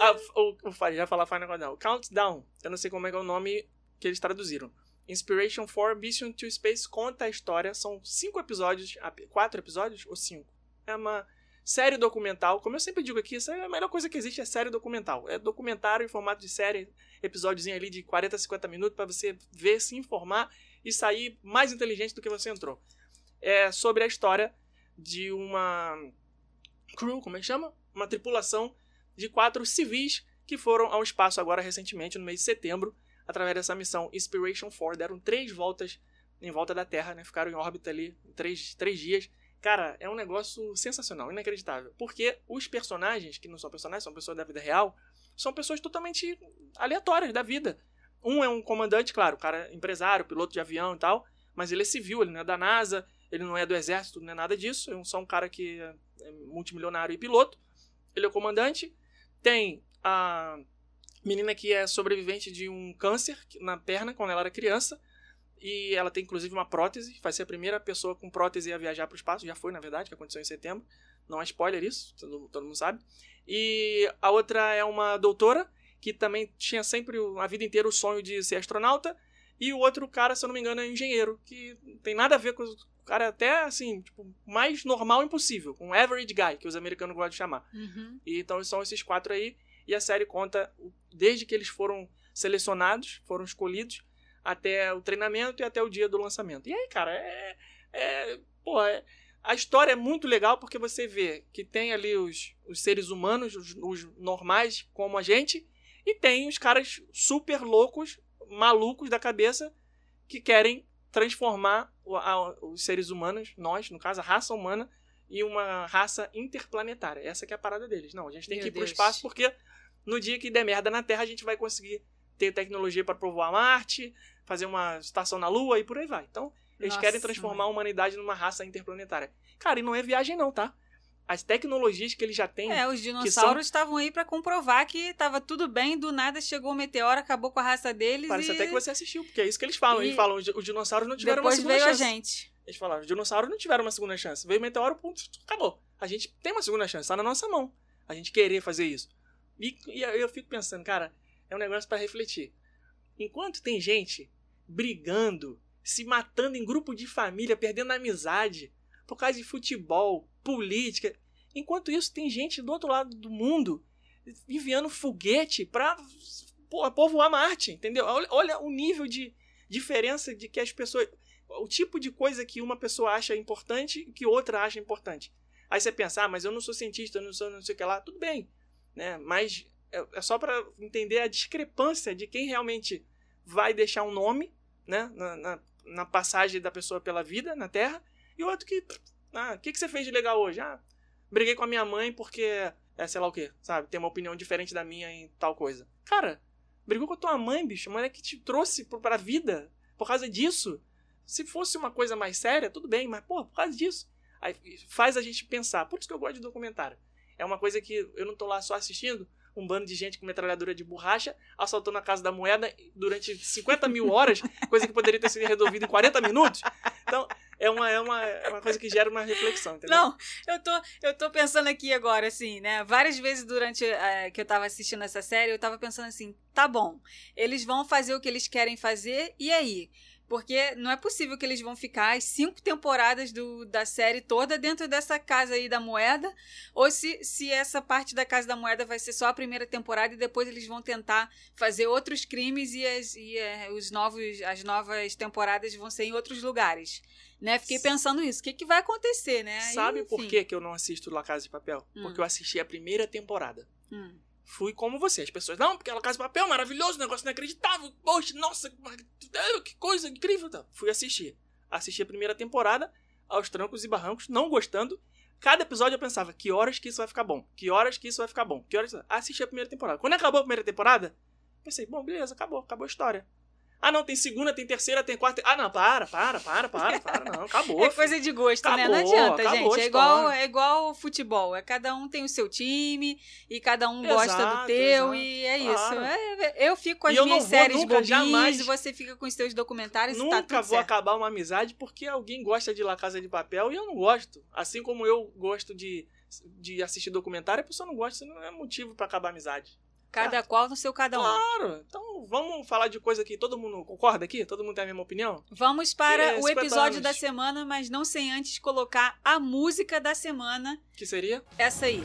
Ah, o, o, o, já falar Final Countdown. Countdown, eu não sei como é que é o nome que eles traduziram. Inspiration for Mission to Space conta a história. São cinco episódios, quatro episódios ou cinco? É uma série documental. Como eu sempre digo aqui, essa é a melhor coisa que existe, é série documental. É documentário em formato de série, episódiozinho ali de 40, 50 minutos para você ver, se informar e sair mais inteligente do que você entrou. É sobre a história de uma crew, como é que chama? Uma tripulação de quatro civis que foram ao espaço agora recentemente, no mês de setembro, através dessa missão Inspiration 4. Deram três voltas em volta da Terra, né? Ficaram em órbita ali três, três dias. Cara, é um negócio sensacional, inacreditável. Porque os personagens, que não são personagens, são pessoas da vida real, são pessoas totalmente aleatórias da vida. Um é um comandante, claro, o cara é empresário, piloto de avião e tal, mas ele é civil, ele não é da NASA, ele não é do exército, não é nada disso, é só um cara que é multimilionário e piloto. Ele é o comandante. Tem a menina que é sobrevivente de um câncer na perna quando ela era criança. E ela tem inclusive uma prótese. Vai ser a primeira pessoa com prótese a viajar para o espaço. Já foi, na verdade, que aconteceu em setembro. Não é spoiler isso, todo, todo mundo sabe. E a outra é uma doutora que também tinha sempre a vida inteira o sonho de ser astronauta. E o outro cara, se eu não me engano, é engenheiro, que tem nada a ver com o cara até assim, tipo, mais normal impossível, um average guy, que os americanos gostam de chamar. Uhum. E então são esses quatro aí. E a série conta desde que eles foram selecionados, foram escolhidos, até o treinamento e até o dia do lançamento. E aí, cara, é. é pô, é, a história é muito legal porque você vê que tem ali os, os seres humanos, os, os normais como a gente, e tem os caras super loucos, malucos da cabeça, que querem transformar os seres humanos, nós, no caso, a raça humana, em uma raça interplanetária. Essa que é a parada deles. Não, a gente tem Meu que ir pro Deus. espaço porque no dia que der merda na Terra, a gente vai conseguir ter tecnologia para povoar Marte, fazer uma estação na Lua e por aí vai. Então, eles Nossa, querem transformar a humanidade numa raça interplanetária. Cara, e não é viagem não, tá? As tecnologias que eles já têm... É, os dinossauros estavam aí pra comprovar que tava tudo bem, do nada chegou o meteoro, acabou com a raça deles Parece e até que você assistiu, porque é isso que eles falam. E- Eles falam, os os dinossauros não tiveram uma depois segunda veio chance. a gente. Eles falaram, os dinossauros não tiveram uma segunda chance. Veio o meteoro, ponto, acabou. A gente tem uma segunda chance, tá na nossa mão. A gente querer fazer isso. E, e eu eu fico pensando, cara, é um negócio pra refletir. Enquanto tem gente brigando, se matando em grupo de família, perdendo amizade, por causa de futebol, política. Enquanto isso, tem gente do outro lado do mundo enviando foguete pô, povoar Marte, entendeu? Olha, olha o nível de diferença de que as pessoas. O tipo de coisa que uma pessoa acha importante e que outra acha importante. Aí você pensa, ah, mas eu não sou cientista, eu não sou não sei o que lá. Tudo bem, né? Mas é, é só para entender a discrepância de quem realmente vai deixar um nome, né? Na, na, na passagem da pessoa pela vida na Terra. E outro que. Ah, o que, que você fez de legal hoje? Ah, briguei com a minha mãe porque. É, sei lá o que, sabe? Tem uma opinião diferente da minha em tal coisa. Cara, brigou com a tua mãe, bicho. A mulher que te trouxe pra vida por causa disso. Se fosse uma coisa mais séria, tudo bem, mas, pô, por causa disso. Aí faz a gente pensar. Por isso que eu gosto de documentário. É uma coisa que eu não tô lá só assistindo um bando de gente com metralhadora de borracha assaltando a casa da moeda durante 50 mil horas, coisa que poderia ter sido resolvida em 40 minutos. Então, é uma, é uma, é uma coisa que gera uma reflexão, entendeu? Não, eu tô, eu tô pensando aqui agora, assim, né? Várias vezes durante eh, que eu tava assistindo essa série, eu tava pensando assim, tá bom, eles vão fazer o que eles querem fazer, e aí? Porque não é possível que eles vão ficar as cinco temporadas do, da série toda dentro dessa casa aí da moeda, ou se, se essa parte da casa da moeda vai ser só a primeira temporada e depois eles vão tentar fazer outros crimes e, as, e eh, os novos, as novas temporadas vão ser em outros lugares. Né? Fiquei pensando isso. O que, que vai acontecer, né? Sabe por enfim. que, que eu não assisto La Casa de Papel? Hum. Porque eu assisti a primeira temporada. Hum. Fui como você. As pessoas, não, porque La Casa de Papel, maravilhoso, negócio inacreditável. Poxa, nossa, que coisa incrível. Tá. Fui assistir. Assisti a primeira temporada, aos trancos e barrancos, não gostando. Cada episódio eu pensava, que horas que isso vai ficar bom? Que horas que isso vai ficar bom? Que horas... Assisti a primeira temporada. Quando acabou a primeira temporada, pensei, bom, beleza, acabou, acabou a história. Ah, não, tem segunda, tem terceira, tem quarta. Ah, não, para, para, para, para, para, não, (laughs) acabou. É coisa de gosto, né? Não Acabou, adianta, acabou gente. É igual, é igual futebol. É cada um tem o seu time e cada um gosta do Exato, teu exato, e é isso. claro. É- eu fico com as E minhas séries nunca, bobinhas jamais- e você fica com os seus documentários e tá Nunca tudo vou certo. acabar uma amizade porque alguém gosta de La Casa de Papel e eu não gosto. Assim como eu gosto de, de assistir documentário, a pessoa não gosta, isso não é motivo pra acabar a amizade. Cada qual no seu cada um. Claro. Então vamos falar de coisa que todo mundo concorda aqui? Todo mundo tem a mesma opinião? Vamos para É, o 50 episódio anos. da semana, mas não sem antes colocar a música da semana. Que seria? Essa aí.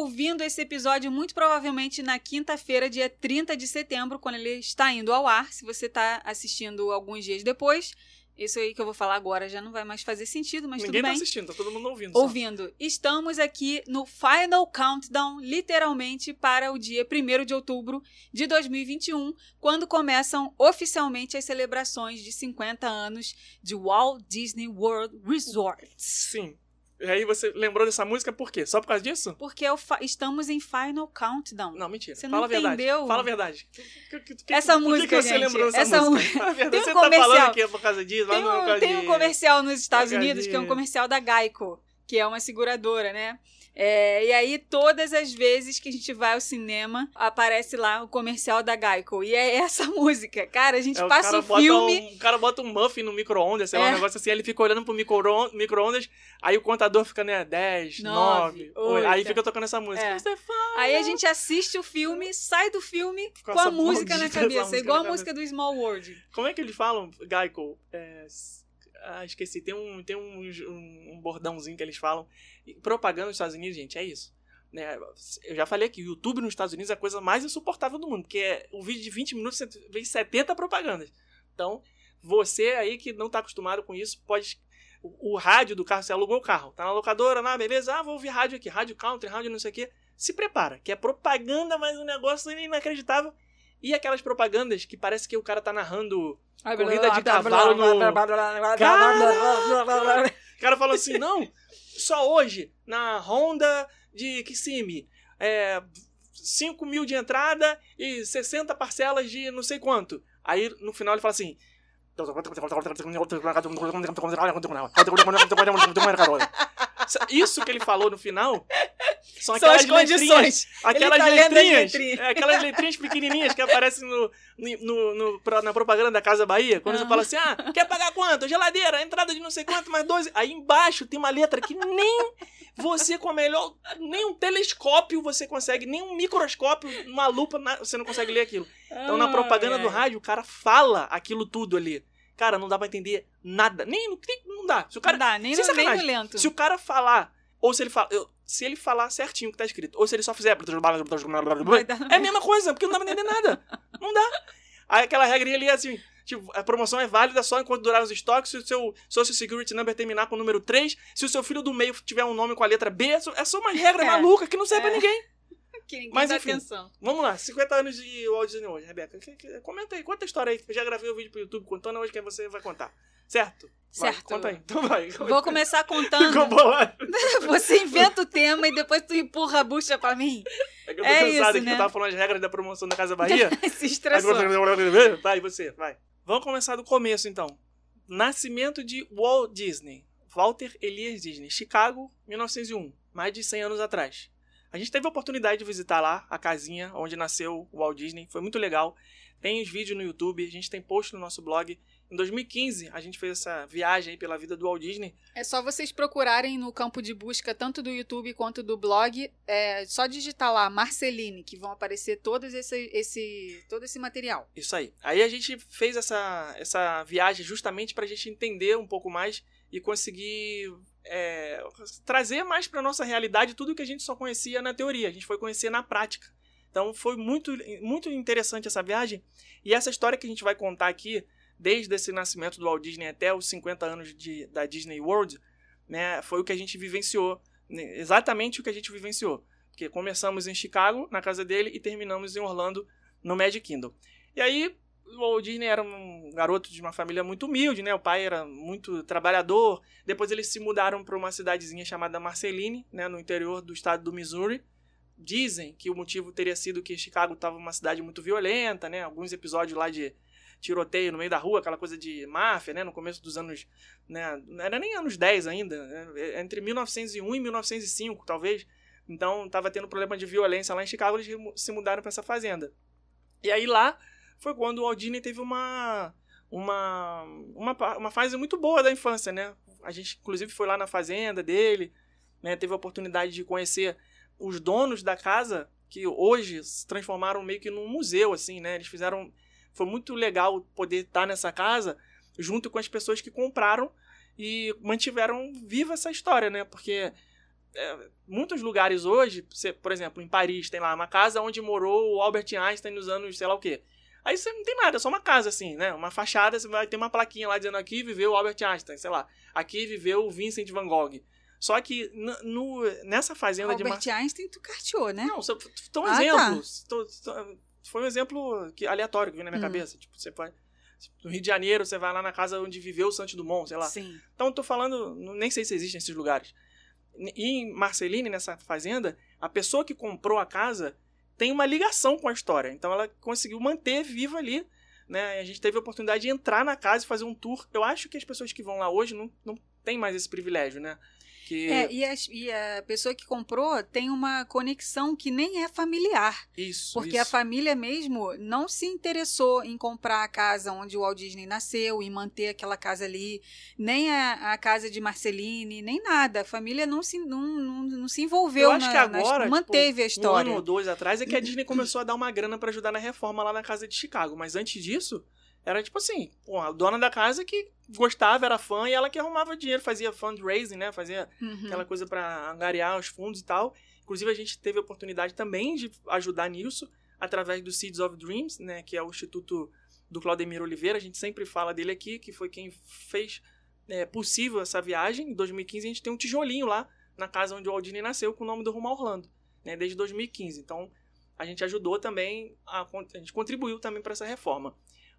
Ouvindo esse episódio muito provavelmente na quinta-feira, dia 30 de setembro, quando ele está indo ao ar. Se você está assistindo alguns dias depois, isso aí que eu vou falar agora já não vai mais fazer sentido, mas Ninguém tudo tá bem. assistindo, tá todo mundo ouvindo. só. Ouvindo, estamos aqui no Final Countdown, literalmente para o dia 1 de outubro de 2021, quando começam oficialmente as celebrações de 50 anos de Walt Disney World Resorts. Sim. E aí você lembrou dessa música por quê? Só por causa disso? Porque estamos em Final Countdown. Não, mentira. Você Fala não a verdade. entendeu? Fala a verdade. Que- que- que- Essa música, que você gente, lembrou dessa essa música? música- (laughs) Fala a verdade. Tem um Você tá falando que é por causa disso, Tem mas não é por um, causa tem um comercial nos Estados. Unidos que é um comercial da Geico, que é uma seguradora, né? É, e aí, todas as vezes que a gente vai ao cinema, aparece lá o comercial da Geico. E é essa (laughs) música. Cara, a gente É, o passa cara o bota filme. Um, o cara bota um muffin no micro-ondas, sei lá, É. um negócio assim, aí ele fica olhando pro micro- micro-ondas, aí o contador fica, né, 10, Nove, 9, 8, aí oito. fica tocando essa música. É. Aí a gente assiste o filme, sai do filme Com com, a música na (laughs) cabeça. música igual na a música do Small World. Como é que eles falam, Geico? É, ah, esqueci, tem, um, tem um, um, bordãozinho que eles falam. E propaganda nos Estados Unidos, gente, é isso. Né? Eu já falei que o YouTube nos Estados Unidos é a coisa mais insuportável do mundo, porque é um vídeo de 20 minutos vê 70 propagandas. Então, você aí que não tá acostumado com isso, pode. O, o rádio do carro, você alugou o carro, tá na locadora, lá, beleza? Ah, vou ouvir rádio aqui, rádio country, rádio não sei o quê. Se prepara, que é propaganda, mas um negócio inacreditável. E aquelas propagandas que parece que o cara tá narrando Corrida de cavalo no- O cara falou assim: não, só hoje, na Honda de Kissimmee, é, 5 mil de entrada e 60 parcelas de não sei quanto. Aí no final ele fala assim. Isso que ele falou no final são São aquelas as condições. letrinhas, aquelas tá as letrinhas, letrinhas. é, aquelas letrinhas pequenininhas que aparecem no, no, no- pro- na propaganda da Casa Bahia, quando você fala assim, ah, quer pagar quanto? Geladeira, entrada de não sei quanto, mais 12. Aí embaixo tem uma letra que nem você com a melhor, nem um telescópio você consegue, nem um microscópio, uma lupa, você não consegue ler aquilo. Então na propaganda do rádio, o cara fala aquilo tudo ali. Cara, não dá pra entender nada. Nem, nem- não dá. Se o cara, Não dá, nem, sem no, nem lento. se o cara falar, ou se ele fala, eu- se ele falar certinho o que tá escrito, ou se ele só fizer é a mesma coisa, porque não dá pra entender nada. Não dá. Aí aquela regrinha ali é assim, tipo, a promoção é válida só enquanto durar os estoques, se o seu Social Security Number terminar com o número 3, se o seu filho do meio tiver um nome com a letra B, é só- é só uma regra É. maluca que não serve É. pra ninguém. Que ninguém Mas dá enfim. atenção. Vamos lá, 50 anos de Walt Disney hoje, Rebeca. Que- que- Comenta aí, conta a história aí. Eu já gravei o vídeo pro YouTube contando, hoje que você vai contar. Certo? Vai, Certo. conta aí. Então vai. Vou (laughs) começar (laughs) Ficou contando. bolado. (laughs) Você inventa o tema e depois tu empurra a bucha pra mim. É que eu tô É cansado isso, aqui, né? eu tava falando as regras da promoção da Casa Bahia. Se estressou. Aí, Vai, você, vai. Vamos começar do começo, então. Nascimento de Walt Disney. Walter Elias Disney. Chicago, 1901. Mais de 100 anos atrás. A gente teve a oportunidade de visitar lá a casinha onde nasceu o Walt Disney. Foi muito legal. Tem os vídeos no YouTube, a gente tem post no nosso blog. Em 2015, a gente fez essa viagem aí pela vida do Walt Disney. É só vocês procurarem no campo de busca, tanto do YouTube quanto do blog. É só digitar lá Marceline, que vão aparecer todos esse, esse, todo esse material. Isso aí. Aí a gente fez essa, essa viagem justamente para a gente entender um pouco mais e conseguir é, trazer mais para nossa realidade tudo que a gente só conhecia na teoria. A gente foi conhecer na prática. Então foi muito, muito interessante essa viagem. E essa história que a gente vai contar aqui, desde esse nascimento do Walt Disney até os 50 anos de, da Disney World, né, foi o que a gente vivenciou. né, Exatamente o que a gente vivenciou. Porque começamos em Chicago, na casa dele, e terminamos em Orlando, no Magic Kingdom. E aí, o Walt Disney era um garoto de uma família muito humilde, né? O pai era muito trabalhador. Depois eles se mudaram para uma cidadezinha chamada Marceline, né? no interior do estado do Missouri. Dizem que o motivo teria sido que Chicago estava uma cidade muito violenta, né? Alguns episódios lá de tiroteio no meio da rua, aquela coisa de máfia, né? No começo dos anos, né? Não era nem anos 10 ainda, né? entre 1901 e 1905, talvez. Então, estava tendo problema de violência lá em Chicago, eles se mudaram para essa fazenda. E aí lá foi quando o Walt Disney teve uma, uma, uma, uma fase muito boa da infância, né? A gente, inclusive, foi lá na fazenda dele, né? Teve a oportunidade de conhecer os donos da casa, que hoje se transformaram meio que num museu, assim, né? Eles fizeram... Foi muito legal poder estar nessa casa junto com as pessoas que compraram e mantiveram viva essa história, né? Porque é, muitos lugares hoje, por exemplo, em Paris, tem lá uma casa onde morou o Albert Einstein nos anos sei lá o quê. Aí você não tem nada, é só uma casa assim, né? Uma fachada, você vai ter uma plaquinha lá dizendo aqui viveu Albert Einstein, sei lá. Aqui viveu o Vincent Van Gogh. Só que no, nessa fazenda de Mar... Albert Einstein, tu carteou, né? Não, só- tô um Ah, exemplo. Tô- tô- foi um exemplo que, aleatório que veio na minha Hum. cabeça. Tipo, você vai. No Rio de Janeiro, você vai lá na casa onde viveu o Santos Dumont, sei lá. Sim. Então, eu tô falando, nem sei se existem esses lugares. E em Marceline, nessa fazenda, a pessoa que comprou a casa tem uma ligação com a história. Então, ela conseguiu manter viva ali. Né? A gente teve a oportunidade de entrar na casa e fazer um tour. Eu acho que as pessoas que vão lá hoje não, não têm mais esse privilégio, né? Que... É, e, as- e a pessoa que comprou tem uma conexão que nem é familiar. Isso. Porque a isso. família mesmo não se interessou em comprar a casa onde o Walt Disney nasceu e manter aquela casa ali, nem a, a casa de Marceline, nem nada. A família não se, não, não, não se envolveu Eu acho na, que agora, nas- manteve a Um história. ano ou dois atrás é que a Disney (clears throat) começou a dar uma grana pra ajudar na reforma lá na casa de Chicago. Mas antes disso, era tipo assim, pô, a dona da casa que gostava, era fã, e ela que arrumava dinheiro, fazia fundraising, né? Fazia Uhum. aquela coisa pra angariar os fundos e tal. Inclusive, a gente teve a oportunidade também de ajudar nisso através do Seeds of Dreams, né? Que é o instituto do Claudemir Oliveira. A gente sempre fala dele aqui, que foi quem fez é, possível essa viagem. Em 2015, a gente tem um tijolinho lá na casa onde o Walt Disney nasceu com o nome do Rumo Orlando, né? Desde 2015. Então, a gente ajudou também, a, a gente contribuiu também para essa reforma.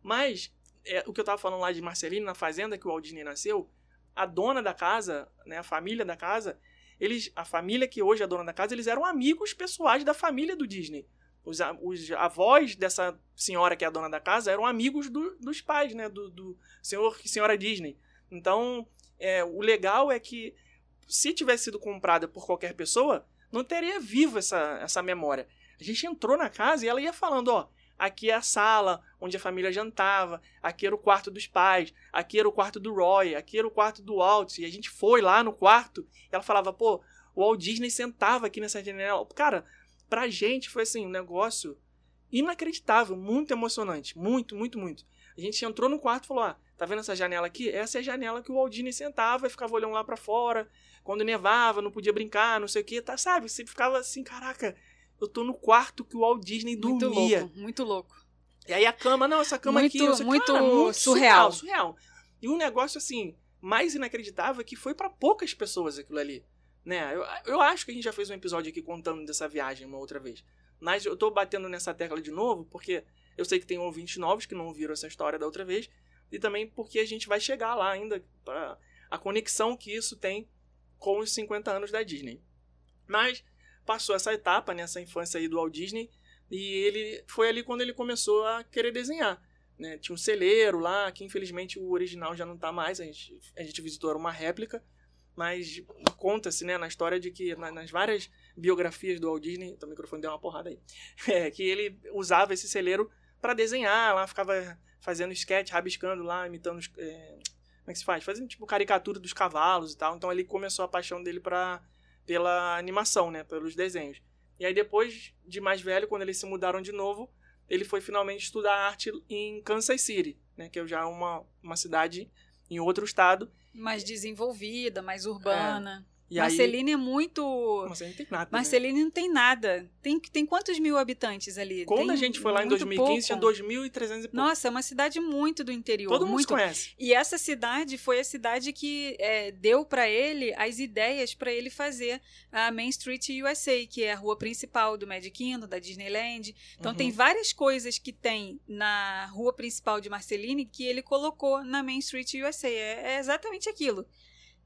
Mas, é, o que eu tava falando lá de Marcelino, na fazenda que o Walt Disney nasceu, a dona da casa, né, a família da casa, eles, a família que hoje é a dona da casa, eles eram amigos pessoais da família do Disney. Os, os avós dessa senhora que é a dona da casa eram amigos do- dos pais, né, do, do senhor e senhora Disney. Então, é, o legal é que se tivesse sido comprada por qualquer pessoa, não teria vivo essa, essa memória. A gente entrou na casa e ela ia falando, ó, aqui é a sala onde a família jantava, aqui era o quarto dos pais, aqui era o quarto do Roy, aqui era o quarto do Walt. E a gente foi lá no quarto e ela falava, pô, o Walt Disney sentava aqui nessa janela. Cara, pra gente foi assim, um negócio inacreditável, muito emocionante, muito, muito, muito. A gente entrou no quarto e falou, ah, tá vendo essa janela aqui? Essa é a janela que o Walt Disney sentava e ficava olhando lá pra fora. Quando nevava, não podia brincar, não sei o que, tá, sabe? Você ficava assim, caraca, eu tô no quarto que o Walt Disney Muito dormia. louco, muito louco. E aí a cama, não, essa cama Muito- aqui, sei muito Cara, surreal. surreal. surreal. E um negócio assim, mais inacreditável é que foi pra poucas pessoas aquilo ali. Né? Eu, eu acho que a gente já fez um episódio aqui contando dessa viagem uma outra vez. Mas eu tô batendo nessa tecla de novo, porque eu sei que tem ouvintes novos que não ouviram essa história da outra vez. E também porque a gente vai chegar lá ainda, pra a conexão que isso tem com os 50 anos da Disney. Mas passou essa etapa, nessa infância aí do Walt Disney, e ele foi ali quando ele começou a querer desenhar. Né? Tinha um celeiro lá, que infelizmente o original já não está mais, a gente, a gente visitou uma réplica, mas conta-se né, na história de que na- nas várias biografias do Walt Disney, o microfone deu uma porrada aí, (laughs) é, que ele usava esse celeiro pra desenhar, lá ficava fazendo sketch, rabiscando lá, imitando é, como é que se faz? Fazendo tipo caricatura dos cavalos e tal. Então ali começou a paixão dele pra, pela animação, né, pelos desenhos. E aí depois de mais velho, quando eles se mudaram de novo, ele foi finalmente estudar arte em Kansas City, né, que é já uma, uma cidade em outro estado. Mais desenvolvida, mais urbana. E aí, Marceline é muito. Não tem nada. né? Marceline não tem nada. Tem, tem quantos mil habitantes ali? Quando Tem a gente foi lá em muito 2015, tinha pouco. 2.300 e pouco. Nossa, é uma cidade muito do interior. Todo mundo muito... se conhece. E essa cidade foi a cidade que é, deu para ele as ideias para ele fazer a Main Street USA, que é a rua principal do Magic Kingdom, da Disneyland. Então Uhum. tem várias coisas que tem na rua principal de Marceline que ele colocou na Main Street USA. É, é exatamente aquilo.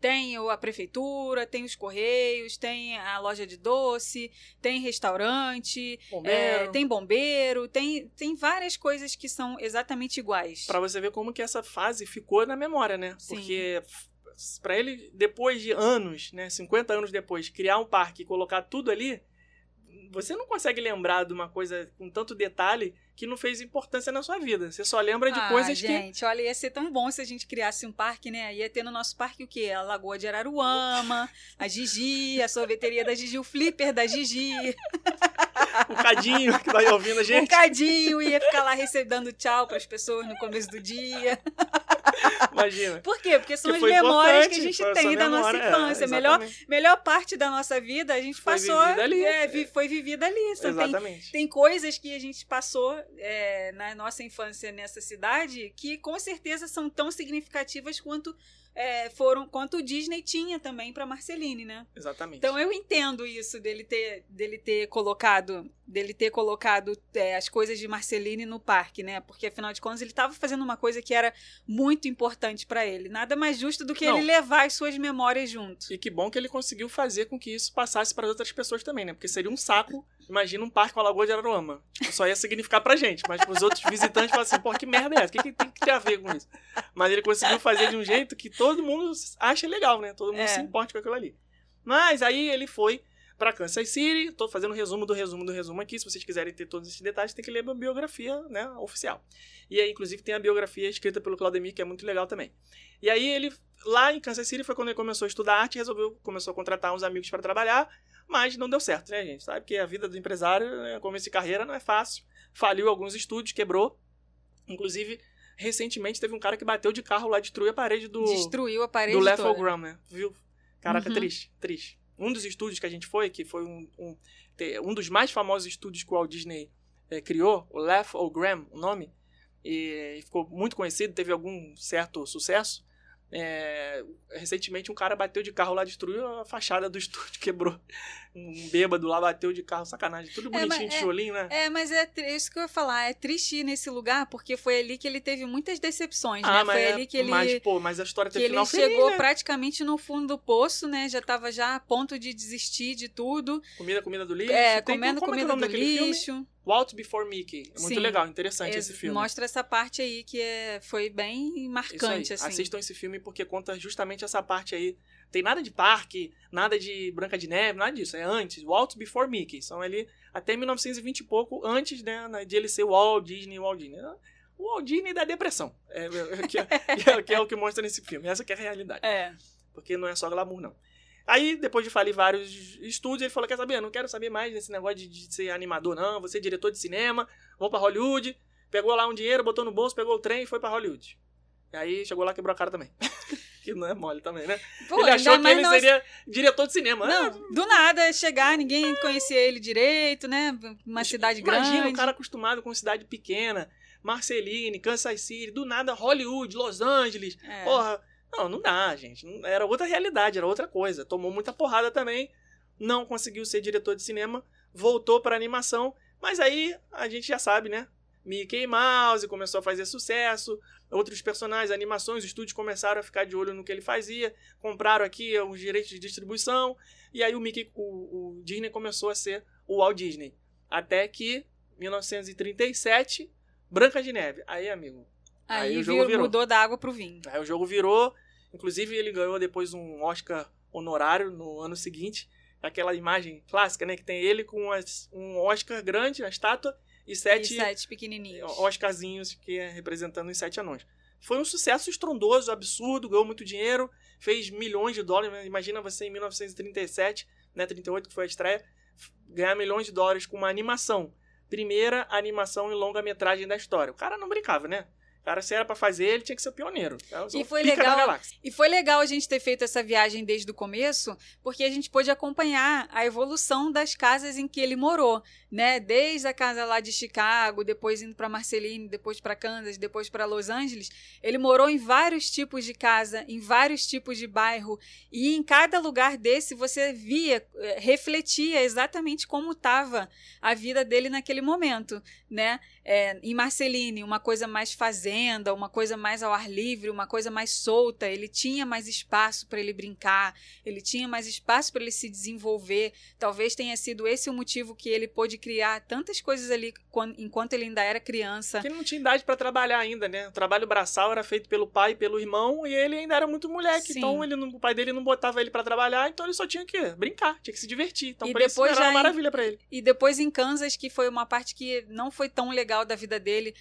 Tem a prefeitura, tem os correios, tem a loja de doce, tem restaurante, é, Bombeiro. tem bombeiro, tem, tem várias coisas que são exatamente iguais. Pra você ver como que essa fase ficou na memória, né? Sim. Porque pra ele, depois de anos, né, 50 anos depois, criar um parque e colocar tudo ali, você não consegue lembrar de uma coisa com tanto detalhe que não fez importância na sua vida. Você só lembra de ah, coisas que gente, olha, ia ser tão bom se a gente criasse um parque, né? Ia ter no nosso parque o quê? A Lagoa de Araruama, a Gigi, a sorveteria da Gigi, o flipper da Gigi, (laughs) o cadinho que aí ouvindo a o gente, cadinho, ia ficar lá recebendo tchau para as pessoas no começo do dia. imagina. Por quê? Porque são as memórias que a gente tem da nossa é, infância. melhor, exatamente. melhor parte da nossa vida a gente Foi passou. vivida ali. é, vi- foi vivida ali. Tem, Exatamente. tem coisas que a gente passou é, na nossa infância nessa cidade que com certeza são tão significativas quanto é, foram quanto o Disney tinha também para Marceline, né? Exatamente. Então eu entendo isso dele ter dele ter colocado dele ter colocado é, as coisas de Marceline no parque, né? Porque afinal de contas ele estava fazendo uma coisa que era muito importante para ele. Nada mais justo do que Não. ele levar as suas memórias junto. E que bom que ele conseguiu fazer com que isso passasse para outras pessoas também, né? Porque seria um saco. Imagina um parque com a Lagoa de Araruama. Tipo, só ia significar pra gente. Mas pros outros visitantes falam assim, pô, que merda é essa? O que, que tem que ter a ver com isso? Mas ele conseguiu fazer de um jeito que todo mundo acha legal, né? Todo mundo É. se importa com aquilo ali. Mas aí ele foi pra Kansas City. Tô fazendo um resumo do resumo do resumo aqui. Se vocês quiserem ter todos esses detalhes, tem que ler a biografia, né? Oficial. E aí, inclusive, tem a biografia escrita pelo Claudemir, que é muito legal também. E aí ele, lá em Kansas City, foi quando ele começou a estudar arte, resolveu, começou a contratar uns amigos para trabalhar, mas não deu certo, né, gente? Sabe que a vida do empresário, né, começo de carreira, não é fácil. Faliu alguns estúdios, quebrou. Inclusive, recentemente teve um cara que bateu de carro lá, destruiu a parede do, Destruiu a parede do. Lethal né? Viu? Caraca, Uhum. triste, triste. Um dos estúdios que a gente foi, que foi um, um, um dos mais famosos estúdios que o Walt Disney eh, criou, o Lethal Graham, o nome, e ficou muito conhecido, teve algum certo sucesso. É, recentemente um cara bateu de carro lá, destruiu a fachada do (laughs) estúdio, quebrou. Um bêbado lá bateu de carro, sacanagem. Tudo É, mas bonitinho, é- tijolinho, né? É, mas é isso que eu ia falar. É triste ir nesse lugar porque foi ali que ele teve muitas decepções, né? Foi é- ali que ele, mas, pô, mas a história que teve ele final feliz, chegou né? praticamente no fundo do poço, né? Já tava já a ponto de desistir de tudo. Comida, comida do lixo. É, Tem- comendo é que é comida do daquele filme? Walt Before Mickey. É muito Sim. legal, interessante É, esse filme. Mostra essa parte aí que é, foi bem marcante, assim. Assistam esse filme porque conta justamente essa parte aí. Tem nada de parque, nada de Branca de Neve, nada disso. É antes. Walt Before Mickey. São ali até 1920 e pouco, antes né, de ele ser Walt Disney Walt Disney. O Walt Disney da depressão. É, é, que, é, (laughs) é- que é o que mostra nesse filme. Essa que é a realidade. É. Porque não é só glamour, não. Aí, depois de falir vários estúdios, ele falou: Quer saber? Eu não quero saber mais desse negócio de, de ser animador, não. Vou ser diretor de cinema, vou pra Hollywood. Pegou lá um dinheiro, botou no bolso, pegou o trem e foi pra Hollywood. E aí chegou lá, quebrou a cara também. (laughs) que não é mole também, né? Pô, ele achou que ele seria diretor de cinema. Ah, Não, do nada chegar, ninguém conhecia ele direito, né? Uma cidade Imagina grande. um cara acostumado com cidade pequena, Marceline, Kansas City, do nada Hollywood, Los Angeles. É. Porra, não, não dá, gente. Era outra realidade, era outra coisa. Tomou muita porrada também, não conseguiu ser diretor de cinema, voltou pra animação, mas aí a gente já sabe, né? Mickey Mouse começou a fazer sucesso, outros personagens, animações, os estúdios começaram a ficar de olho no que ele fazia, compraram aqui os direitos de distribuição, e aí o Mickey, o, o Disney começou a ser o Walt Disney. Até que, 1937, Branca de Neve. Aí, amigo, Aí, aí o jogo virou- virou. mudou da água pro vinho. Aí o jogo virou. Inclusive, ele ganhou depois um Oscar honorário no ano seguinte. Aquela imagem clássica, né? Que tem ele com um Oscar grande, a estátua, e sete, E sete pequenininhos. Oscarzinhos, que é representando os sete anões. Foi um sucesso estrondoso, absurdo, ganhou muito dinheiro, fez milhões de dólares. Imagina você em 1937, né, 38 que foi a estreia, ganhar milhões de dólares com uma animação. Primeira animação em longa-metragem da história. O cara não brincava, né? Cara, se era pra fazer, ele tinha que ser o pioneiro. É E foi legal-. E foi legal a gente ter feito essa viagem desde o começo, porque a gente pôde acompanhar a evolução das casas em que ele morou, né? Desde a casa lá de Chicago, depois indo para Marceline, depois para Kansas, depois para Los Angeles. Ele morou em vários tipos de casa, em vários tipos de bairro, e em cada lugar desse você via, eh, refletia exatamente como estava a vida dele naquele momento, né? É, em Marceline, uma coisa mais fazenda, uma coisa mais ao ar livre, uma coisa mais solta. Ele tinha mais espaço para ele brincar, ele tinha mais espaço para ele se desenvolver. Talvez tenha sido esse o motivo que ele pôde criar tantas coisas ali quan- enquanto ele ainda era criança. Porque ele não tinha idade pra trabalhar ainda, né? O trabalho braçal era feito pelo pai e pelo irmão, e ele ainda era muito moleque. Sim. Então ele o pai dele não botava ele pra trabalhar, então ele só tinha que brincar, tinha que se divertir. Então E por isso depois era uma maravilha pra ele. E depois em Kansas, que foi uma parte que não foi tão legal da vida dele.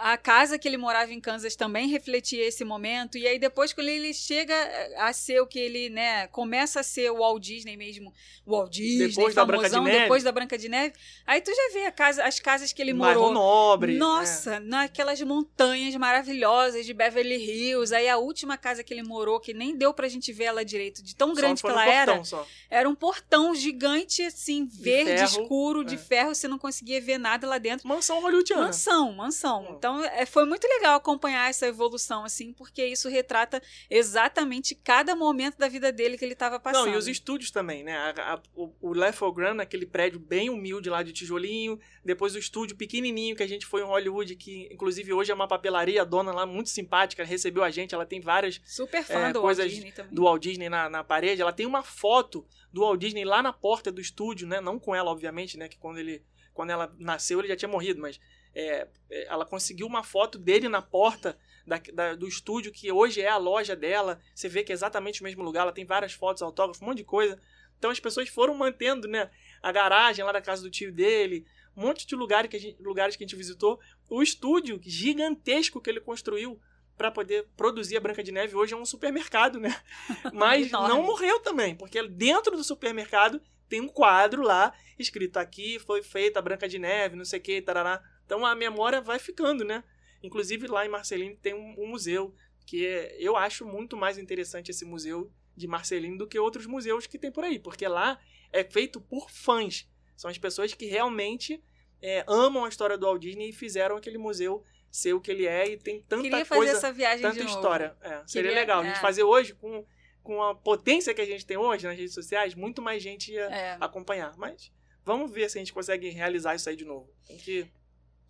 A casa que ele morava em Kansas também refletia esse momento. E aí depois, quando ele chega a ser o que ele, né, começa a ser o Walt Disney mesmo, o Walt Disney, Depois da Branca de famosão, Neve. depois da Branca de Neve, aí tu já vê a casa, as casas que ele Bairro morou. nobre. Nossa, naquelas montanhas maravilhosas de Beverly Hills. Aí a última casa que ele morou, que nem deu pra gente ver ela direito, de tão grande que ela era, portão Só. era um portão gigante, assim, verde, ferro, escuro, de é. ferro, você não conseguia ver nada lá dentro. Mansão hollywoodiana. Mansão, mansão. Hum. Então, é, foi muito legal acompanhar essa evolução, assim, porque isso retrata exatamente cada momento da vida dele que ele estava passando. Não, e os estúdios também, né? A- a- o, o Leffel Grant, aquele prédio bem humilde lá de tijolinho. Depois o estúdio pequenininho que a gente foi em Hollywood, que inclusive hoje é uma papelaria, a dona lá muito simpática, recebeu a gente. Ela tem várias Super fã é, do Walt coisas Disney também. do Walt Disney na, na parede. Ela tem uma foto do Walt Disney lá na porta do estúdio, né? Não com ela, obviamente, né? Que quando ele quando ela nasceu ele já tinha morrido, mas é, é, ela conseguiu uma foto dele na porta da- da- do estúdio, que hoje é a loja dela. Você vê que é exatamente o mesmo lugar, ela tem várias fotos, autógrafos, um monte de coisa. Então as pessoas foram mantendo, né? A garagem lá da casa do tio dele, um monte de lugares que a gente, lugares que a gente visitou. O estúdio gigantesco que ele construiu para poder produzir a Branca de Neve hoje é um supermercado, né? (laughs) Mas não morreu também, porque dentro do supermercado tem um quadro lá escrito aqui foi feita a Branca de Neve, não sei o que, tarará. Então a memória vai ficando, né? Inclusive lá em Marcelino tem um, um museu que é- eu acho muito mais interessante esse museu de Marcelino do que outros museus que tem por aí, porque lá é feito por fãs. São as pessoas que realmente é, amam a história do Walt Disney e fizeram aquele museu ser o que ele é e tem tanta Queria fazer coisa essa viagem tanta de novo. história. É, seria Queria- legal. A gente é. fazer hoje com, com a potência que a gente tem hoje nas redes sociais, muito mais gente ia É. acompanhar. Mas vamos ver se a gente consegue realizar isso aí de novo. Tem que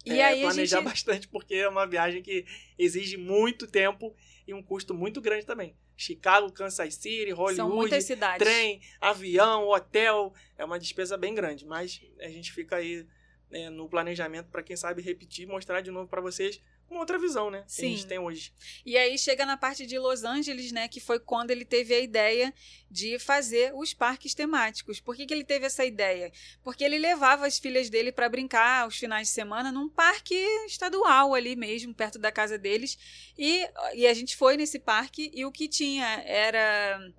E é, aí planejar gente... bastante, porque é uma viagem que exige muito tempo e um custo muito grande também. Chicago, Kansas City, Hollywood, trem, avião, hotel. É uma despesa bem grande, mas a gente fica aí né, no planejamento para quem sabe repetir, mostrar de novo para vocês uma outra visão, né? Que a Sim. gente tem hoje. E aí chega na parte de Los Angeles, né? Que foi quando ele teve a ideia de fazer os parques temáticos. Por que, que ele teve essa ideia? Porque ele levava as filhas dele para brincar aos finais de semana num parque estadual ali mesmo, perto da casa deles. E, e a gente foi nesse parque e o que tinha era.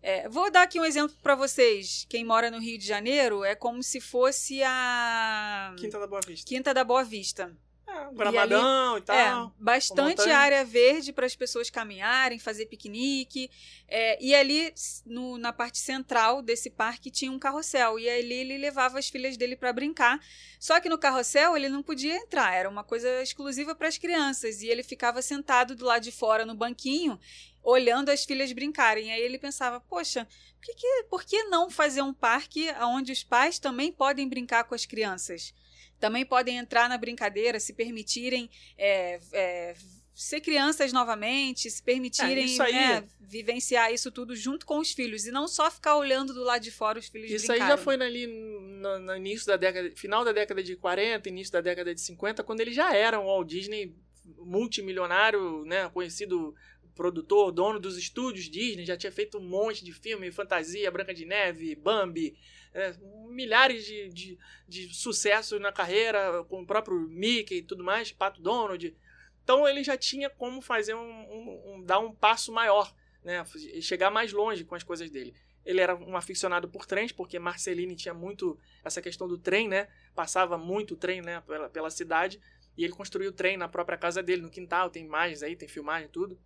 é, vou dar aqui um exemplo para vocês. Quem mora no Rio de Janeiro é como se fosse a Quinta da Boa Vista. Quinta da Boa Vista. É, um gramadão e, tal. É, bastante área verde para as pessoas caminharem, fazer piquenique. É, e ali, no- na parte central desse parque, tinha um carrossel. E ali ele levava as filhas dele para brincar. Só que no carrossel ele não podia entrar, era uma coisa exclusiva para as crianças. E ele ficava sentado do lado de fora no banquinho, olhando as filhas brincarem. Aí ele pensava: poxa, por que, que- por que não fazer um parque onde os pais também podem brincar com as crianças? Também podem entrar na brincadeira, se permitirem é, é, ser crianças novamente, se permitirem É, aí- né, vivenciar isso tudo junto com os filhos e não só ficar olhando do lado de fora os filhos Isso aí brincarem. já foi ali no, no início da década, final da década de 40, início da década de 50, quando ele já era um Walt Disney multimilionário, né, conhecido produtor, dono dos estúdios Disney, já tinha feito um monte de filme, Fantasia, Branca de Neve, Bambi, é, milhares de, de, de sucessos na carreira, com o próprio Mickey e tudo mais, Pato Donald. Então ele já tinha como fazer um, um- um- dar um passo maior, né? Chegar mais longe com as coisas dele. Ele era um aficionado por trens, porque Marcelini tinha muito essa questão do trem, né? Passava muito trem, né? Pela, pela cidade. E ele construiu o trem na própria casa dele, no quintal. Tem imagens aí, tem filmagem tudo.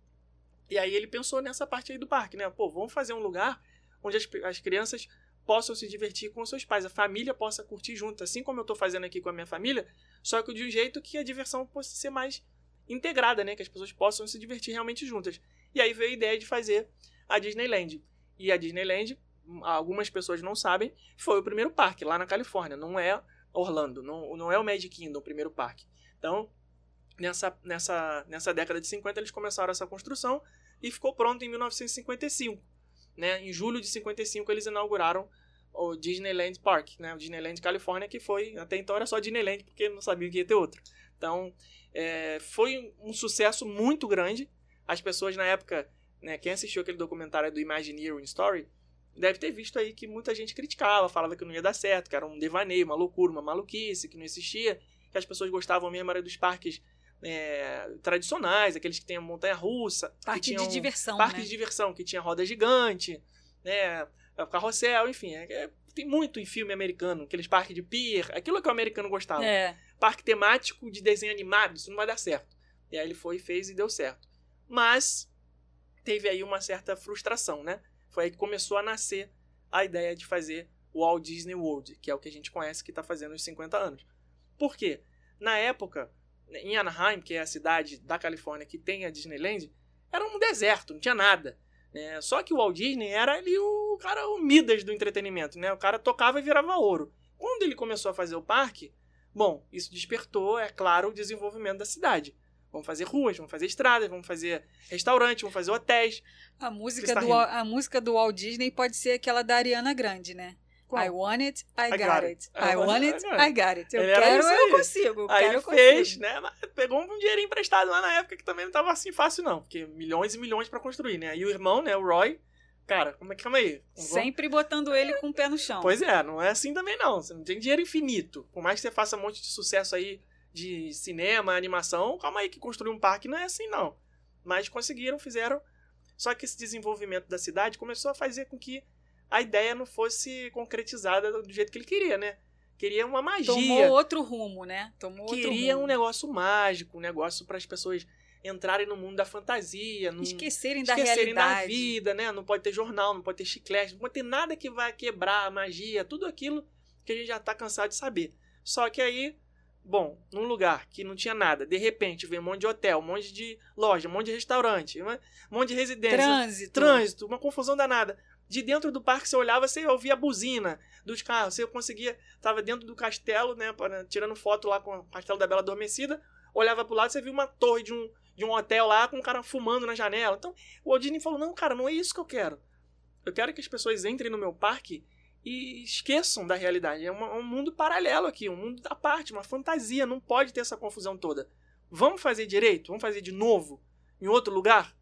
E aí ele pensou nessa parte aí do parque, né? Pô, vamos fazer um lugar onde as, as crianças possam se divertir com seus pais, a família possa curtir junto, assim como eu tô fazendo aqui com a minha família, só que de um jeito que a diversão possa ser mais integrada, né? Que as pessoas possam se divertir realmente juntas. E aí veio a ideia de fazer a Disneyland. E a Disneyland, algumas pessoas não sabem, foi o primeiro parque lá na Califórnia, não é Orlando, não, não é o Magic Kingdom, o primeiro parque. Então, nessa, nessa, nessa década de 50, eles começaram essa construção e ficou pronto em 1955. Né? Em julho de 55, eles inauguraram o Disneyland Park, né? o Disneyland Califórnia, que foi, até então era só Disneyland, porque não sabia que ia ter outro. Então, é, foi um sucesso muito grande. As pessoas na época, né, quem assistiu aquele documentário do Imagineering Story, deve ter visto aí que muita gente criticava, falava que não ia dar certo, que era um devaneio, uma loucura, uma maluquice, que não existia, que as pessoas gostavam mesmo era dos parques é, tradicionais, aqueles que tem a montanha-russa, que Parque tinham de diversão, parque né? de diversão, que tinha roda gigante, né, carrossel, enfim, é- é- tem muito em filme americano, aqueles parques de pier, aquilo que o americano gostava É. parque temático de desenho animado, isso não vai dar certo. E aí ele foi, fez e deu certo. Mas teve aí uma certa frustração, né? Foi aí que começou a nascer a ideia de fazer o Walt Disney World, que é o que a gente conhece que está fazendo os 50 anos. Por quê? Na época, em Anaheim, que é a cidade da Califórnia que tem a Disneyland, era um deserto, não tinha nada. né? Só que o Walt Disney era ali o cara, o Midas do entretenimento, né? O cara tocava e virava ouro. Quando ele começou a fazer o parque, Bom, isso despertou, é claro, o desenvolvimento da cidade. Vamos fazer ruas, vamos fazer estradas, vamos fazer restaurantes, vamos fazer hotéis. A música, do, rindo. a música do Walt Disney pode ser aquela da Ariana Grande, né? Qual? I want it, I, I got, got it. it. I want it, I got it. Eu Ele quero, eu consigo. Aí quero, ele eu fez, consigo. né? Mas pegou um dinheirinho emprestado lá na época que também não tava assim fácil, não. Porque milhões e milhões pra construir, né? E o irmão, né, o Roy, cara, como é que calma aí? Sempre botando ele com o pé no chão. Pois é, não é assim também não. Você não tem dinheiro infinito. Por mais que você faça um monte de sucesso aí de cinema, animação, calma aí que construir um parque não é assim não. Mas conseguiram, fizeram. Só que esse desenvolvimento da cidade começou a fazer com que a ideia não fosse concretizada do jeito que ele queria, né? Queria uma magia. Tomou outro rumo, né? Tomou outro queria um negócio mágico, um negócio para as pessoas entrarem no mundo da fantasia, Esquecerem da esquecerem da realidade. vida, né? Não pode ter jornal, não pode ter chiclete, não pode ter nada que vai quebrar a magia, tudo aquilo que a gente já tá cansado de saber. Só que aí, bom, num lugar que não tinha nada, de repente vem um monte de hotel, um monte de loja, um monte de restaurante, um monte de residência, Trânsito. trânsito, uma confusão danada. De dentro do parque você olhava, você ouvia a buzina dos carros, você conseguia, tava dentro do castelo, né, tirando foto lá com o castelo da Bela Adormecida, olhava pro lado, você viu uma torre de um, de um hotel lá com um cara fumando na janela. Então, o Disney falou: "Não, cara, não é isso que eu quero. Eu quero que as pessoas entrem no meu parque e esqueçam da realidade. É uma- um mundo paralelo aqui, um mundo da parte, uma fantasia, não pode ter essa confusão toda. Vamos fazer direito? Vamos fazer de novo em outro lugar?"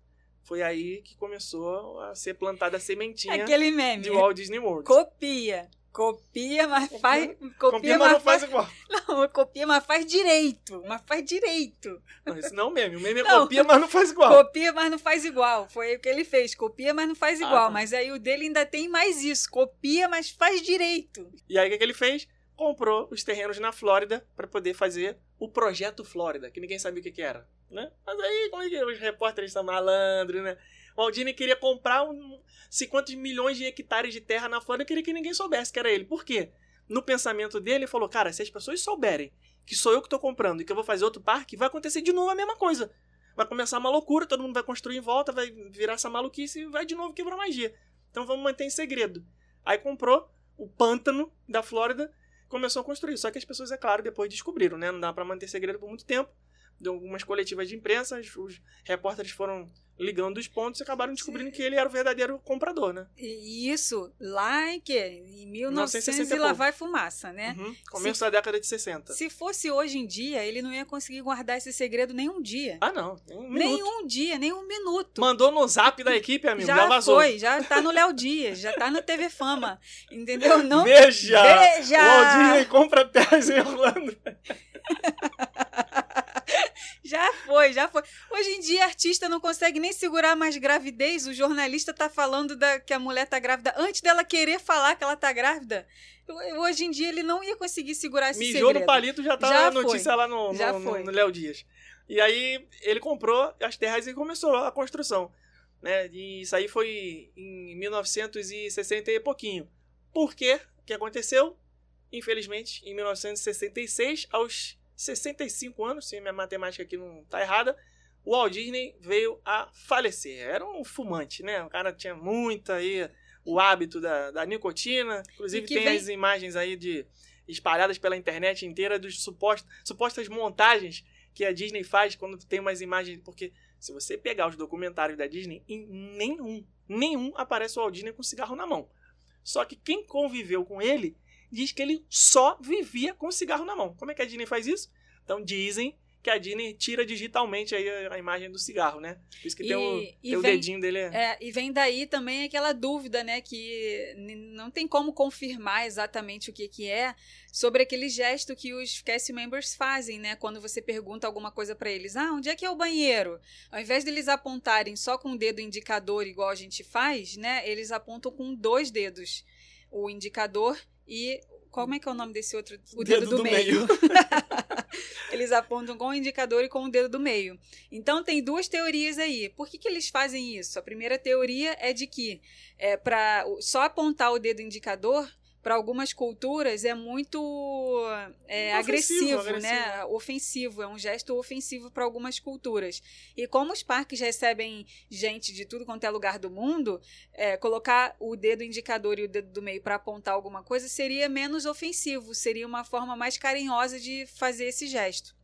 Foi aí que começou a ser plantada a sementinha Aquele meme. de Walt Disney World. Copia. Copia, mas faz. Copia, Confirma, mas não faz igual. (laughs) Não, copia, mas faz direito. Mas faz direito. Não, Isso não é o meme. O meme é (laughs) Não. copia, mas não faz igual. Copia, mas não faz igual. Foi o que ele fez. Copia, mas não faz Ah, igual. tá. Mas aí o dele ainda tem mais isso. Copia, mas faz direito. E aí o que, que ele fez? Comprou os terrenos na Flórida para poder fazer o Projeto Flórida, que ninguém sabia o que, que era. Né? Mas aí, como é que os repórteres são malandros, né? O Walt Disney queria comprar um, sei quantos milhões de hectares de terra na Flórida, queria que ninguém soubesse que era ele. Por quê? No pensamento dele, ele falou: Cara, se as pessoas souberem que sou eu que estou comprando e que eu vou fazer outro parque, vai acontecer de novo a mesma coisa. Vai começar uma loucura, todo mundo vai construir em volta, vai virar essa maluquice e vai de novo quebrar magia. Então vamos manter em segredo. Aí comprou o pântano da Flórida, começou a construir. Só que as pessoas, é claro, depois descobriram, né? Não dá pra manter segredo por muito tempo. De algumas coletivas de imprensa, os- repórteres foram ligando os pontos e acabaram descobrindo que ele era o verdadeiro comprador, né? E isso lá em que? Em 1900 1960 e lá vai fumaça, né? Uhum. Começo da década de 60. Se fosse hoje em dia, ele não ia conseguir guardar esse segredo nem um dia. Ah, não. Nem um nem um dia, nem um minuto. Mandou no zap da equipe, amigo. Já, já vazou. foi, já tá no Léo Dias, já tá no TV Fama. Entendeu? (laughs) Não Veja! Veja! Walt Disney compra terras em Orlando. (laughs) Já foi, já foi. Hoje em dia, artista não consegue nem segurar mais gravidez. O jornalista tá falando da, que a mulher tá grávida antes dela querer falar que ela tá grávida. Hoje em dia, ele não ia conseguir segurar esse Mijou segredo. no palito, já tá Já a notícia lá no, no Léo Dias. E aí ele comprou as terras e começou a construção. Né? E isso aí foi em 1960 e pouquinho. Por quê? O que aconteceu? Infelizmente, em 1966, aos 65 anos, se minha matemática aqui não tá errada, o Walt Disney veio a falecer. Era um fumante, né? O cara tinha muita aí o hábito da, da nicotina. Inclusive tem vem- as imagens aí de espalhadas pela internet inteira dos supost, supostas montagens que a Disney faz quando tem umas imagens. Porque se você pegar os documentários da Disney, em nenhum, nenhum aparece o Walt Disney com cigarro na mão. Só que quem conviveu com ele diz que ele só vivia com cigarro na mão. Como é que a Disney faz isso? Então dizem que a Disney tira digitalmente a, imagem do cigarro, né? Por isso que tem o, E- tem o vem- dedinho dele. É... É, e vem daí também aquela dúvida, né, que não tem como confirmar exatamente o que, que é sobre aquele gesto que os cast members fazem, né, quando você pergunta alguma coisa pra eles. Ah, onde é que é o banheiro? Ao invés deles apontarem só com o dedo indicador igual a gente faz, né, eles apontam com dois dedos, o indicador e como é que é o nome desse outro? O dedo, do, meio. (laughs) Eles apontam com o indicador e com o dedo do meio. Então tem duas teorias aí. Por que, que eles fazem isso? A primeira teoria é de que é para só apontar o dedo indicador para algumas culturas é muito é, Ofensivo, agressivo, agressivo. né? Ofensivo, é um gesto ofensivo para algumas culturas. E como os parques recebem gente de tudo quanto é lugar do mundo, é, colocar o dedo indicador e o dedo do meio para apontar alguma coisa seria menos ofensivo, seria uma forma mais carinhosa de fazer esse gesto.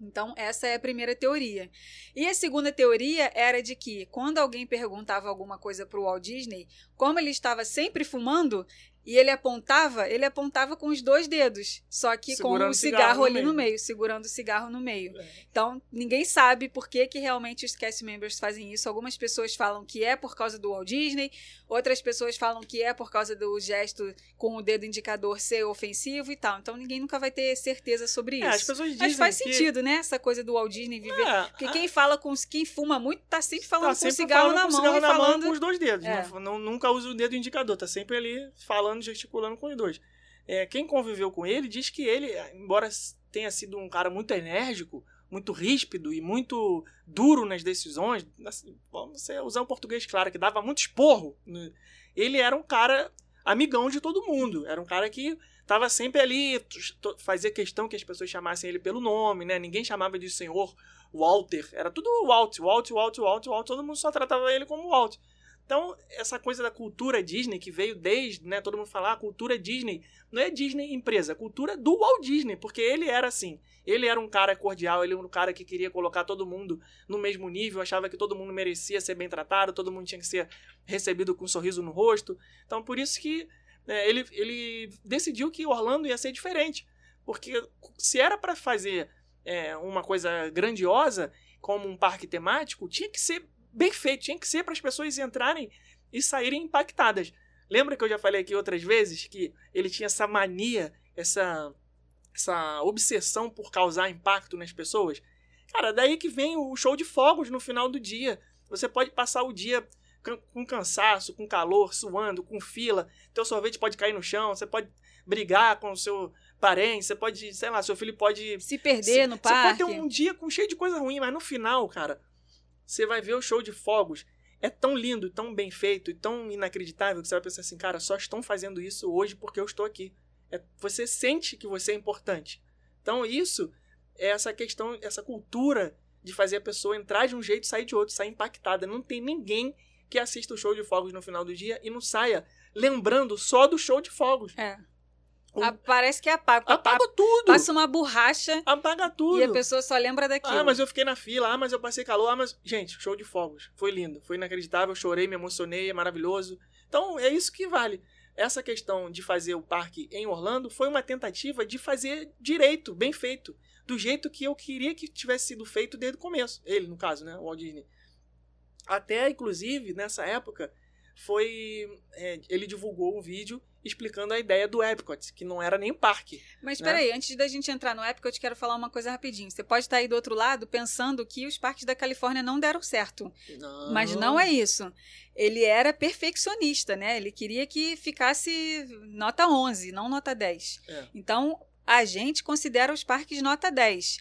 Então, essa é a primeira teoria. E a segunda teoria era de que, quando alguém perguntava alguma coisa para o Walt Disney, como ele estava sempre fumando, e ele apontava, ele apontava com os dois dedos, só que Segurando com o o cigarro, cigarro no ali no meio. meio, segurando o cigarro no meio. É. Então, ninguém sabe por que, que realmente os cast members fazem isso. Algumas pessoas falam que é por causa do Walt Disney, outras pessoas falam que é por causa do gesto com o dedo indicador ser ofensivo e tal. Então, ninguém nunca vai ter certeza sobre isso. É, as pessoas dizem Mas faz que... sentido, né? Essa coisa do Walt Disney viver. É, Porque a- quem fala com quem fuma muito tá sempre falando tá com sempre cigarro na mão cigarro e na mão falando. com os dois dedos. É. Não, não- nunca usa o dedo indicador, tá sempre ali falando, gesticulando com os dois. É, quem conviveu com ele diz que ele, embora tenha sido um cara muito enérgico, muito ríspido e muito duro nas decisões, assim, vamos usar um português claro, que dava muito esporro, né? ele era um cara amigão de todo mundo. Era um cara que tava sempre ali, fazia questão que as pessoas chamassem ele pelo nome, né? Ninguém chamava de senhor Walter. Era tudo Walt, Walt, Walt, Walt, Walt. Todo mundo só tratava ele como Walt. Então, essa coisa da cultura Disney, que veio desde, né? Todo mundo falar, a cultura Disney, não é Disney empresa, é a cultura do Walt Disney, porque ele era assim. Ele era um cara cordial, ele era um cara que queria colocar todo mundo no mesmo nível, achava que todo mundo merecia ser bem tratado, todo mundo tinha que ser recebido com um sorriso no rosto. Então, por isso que né, ele, ele decidiu que Orlando ia ser diferente. Porque se era para fazer é, uma coisa grandiosa, como um parque temático, tinha que ser bem feito, tinha que ser para as pessoas entrarem e saírem impactadas. Lembra que eu já falei aqui outras vezes que ele tinha essa mania, essa, essa obsessão por causar impacto nas pessoas? Cara, daí que vem o show de fogos no final do dia. Você pode passar o dia com cansaço, com calor, suando, com fila. Teu sorvete pode cair no chão, você pode brigar com o seu parente, você pode, sei lá, seu filho pode Se perder no você pode parque. ter um dia com cheio de coisa ruim, mas no final, cara, você vai ver o show de fogos. É tão lindo, tão bem feito e tão inacreditável que você vai pensar assim, cara, só estão fazendo isso hoje porque eu estou aqui. É- você sente que você é importante. Então, isso é essa questão, essa cultura de fazer a pessoa entrar de um jeito e sair de outro, sair impactada. Não tem ninguém que assista o show de fogos no final do dia e não saia lembrando só do show de fogos. É. Ah, parece que apaga. Apaga tudo! Passa uma borracha Apaga tudo! e a pessoa só lembra daquilo. Ah, mas eu fiquei na fila, ah, mas eu passei calor, ah, mas. Gente, show de fogos. Foi lindo, foi inacreditável, chorei, me emocionei, é maravilhoso. Então, é isso que vale. Essa questão de fazer o parque em Orlando foi uma tentativa de fazer direito, bem feito. Do jeito que eu queria que tivesse sido feito desde o começo. Ele, no caso, né? O Walt Disney. Até, inclusive, nessa época, foi. é, ele divulgou um vídeo explicando a ideia do Epcot, que não era nem um parque. Mas né? peraí, antes da gente entrar no te quero falar uma coisa rapidinho. Você pode estar aí do outro lado pensando que os parques da Califórnia não deram certo. Não. Mas não é isso. Ele era perfeccionista, né? Ele queria que ficasse nota 11, não nota 10. É. Então, a gente considera os parques nota 10.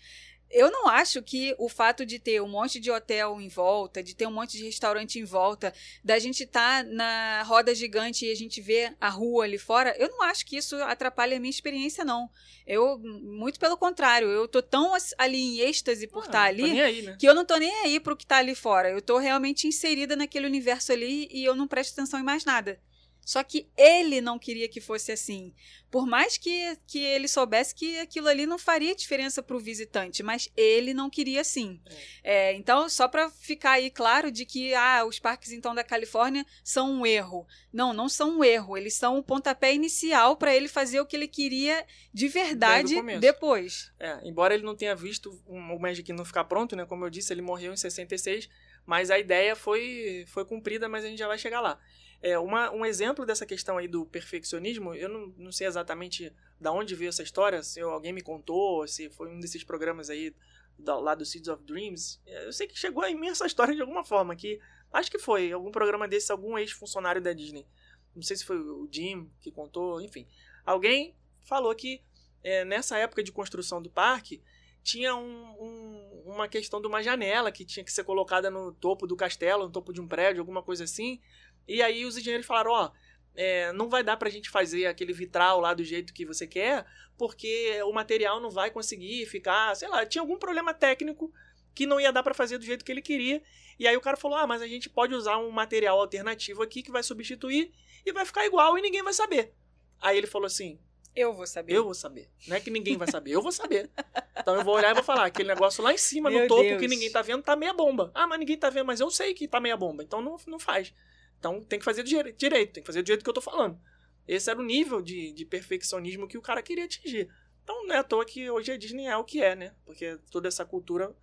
Eu não acho que o fato de ter um monte de hotel em volta, de ter um monte de restaurante em volta, da gente estar na roda gigante e a gente ver a rua ali fora, eu não acho que isso atrapalhe a minha experiência, não. Eu, muito pelo contrário, eu tô tão ali em êxtase por Ah, estar Tô ali aí, né? que eu não tô nem aí pro que tá ali fora. Eu tô realmente inserida naquele universo ali e eu não presto atenção em mais nada. Só que ele não queria que fosse assim. Por mais que, que ele soubesse que aquilo ali não faria diferença pro visitante, mas ele não queria assim. É, então, só para ficar aí claro de que ah, os parques então da Califórnia são um erro. Não, não são um erro. Eles são o pontapé inicial para ele fazer o que ele queria de verdade depois. É, embora ele não tenha visto um- o Magic não ficar pronto, né? Como eu disse, ele morreu em 66, mas a ideia foi, foi cumprida, mas a gente já vai chegar lá. É, uma, um exemplo dessa questão aí do perfeccionismo, eu não, não sei exatamente da onde veio essa história, se alguém me contou, se foi um desses programas aí da- lá do Seeds of Dreams. É, Eu sei que chegou a mim essa história de alguma forma, que acho que foi algum programa desse, algum ex-funcionário da Disney. Não sei se foi o Jim que contou, enfim. Alguém falou que é, nessa época de construção do parque, tinha um- um- uma questão de uma janela que tinha que ser colocada no topo do castelo, no topo de um prédio, alguma coisa assim. E aí os engenheiros falaram, ó, é, não vai dar pra gente fazer aquele vitral lá do jeito que você quer, porque o material não vai conseguir ficar, sei lá, tinha algum problema técnico que não ia dar pra fazer do jeito que ele queria. E aí o cara falou: "Ah, mas a gente pode usar um material alternativo aqui que vai substituir e vai ficar igual e ninguém vai saber". Aí ele falou assim: Eu vou saber. eu vou saber. Não é que ninguém vai saber, eu vou saber. Então eu vou olhar e vou falar, aquele negócio lá em cima, no Meu topo, Deus. que ninguém tá vendo, tá meia bomba. Ah, mas ninguém tá vendo, mas eu sei que tá meia bomba. Então não, não faz. Então tem que fazer direito, tem que fazer do jeito que eu tô falando. Esse era o nível de, de perfeccionismo que o cara queria atingir. Então não é à toa que hoje a Disney é o que é, né? Porque toda essa cultura.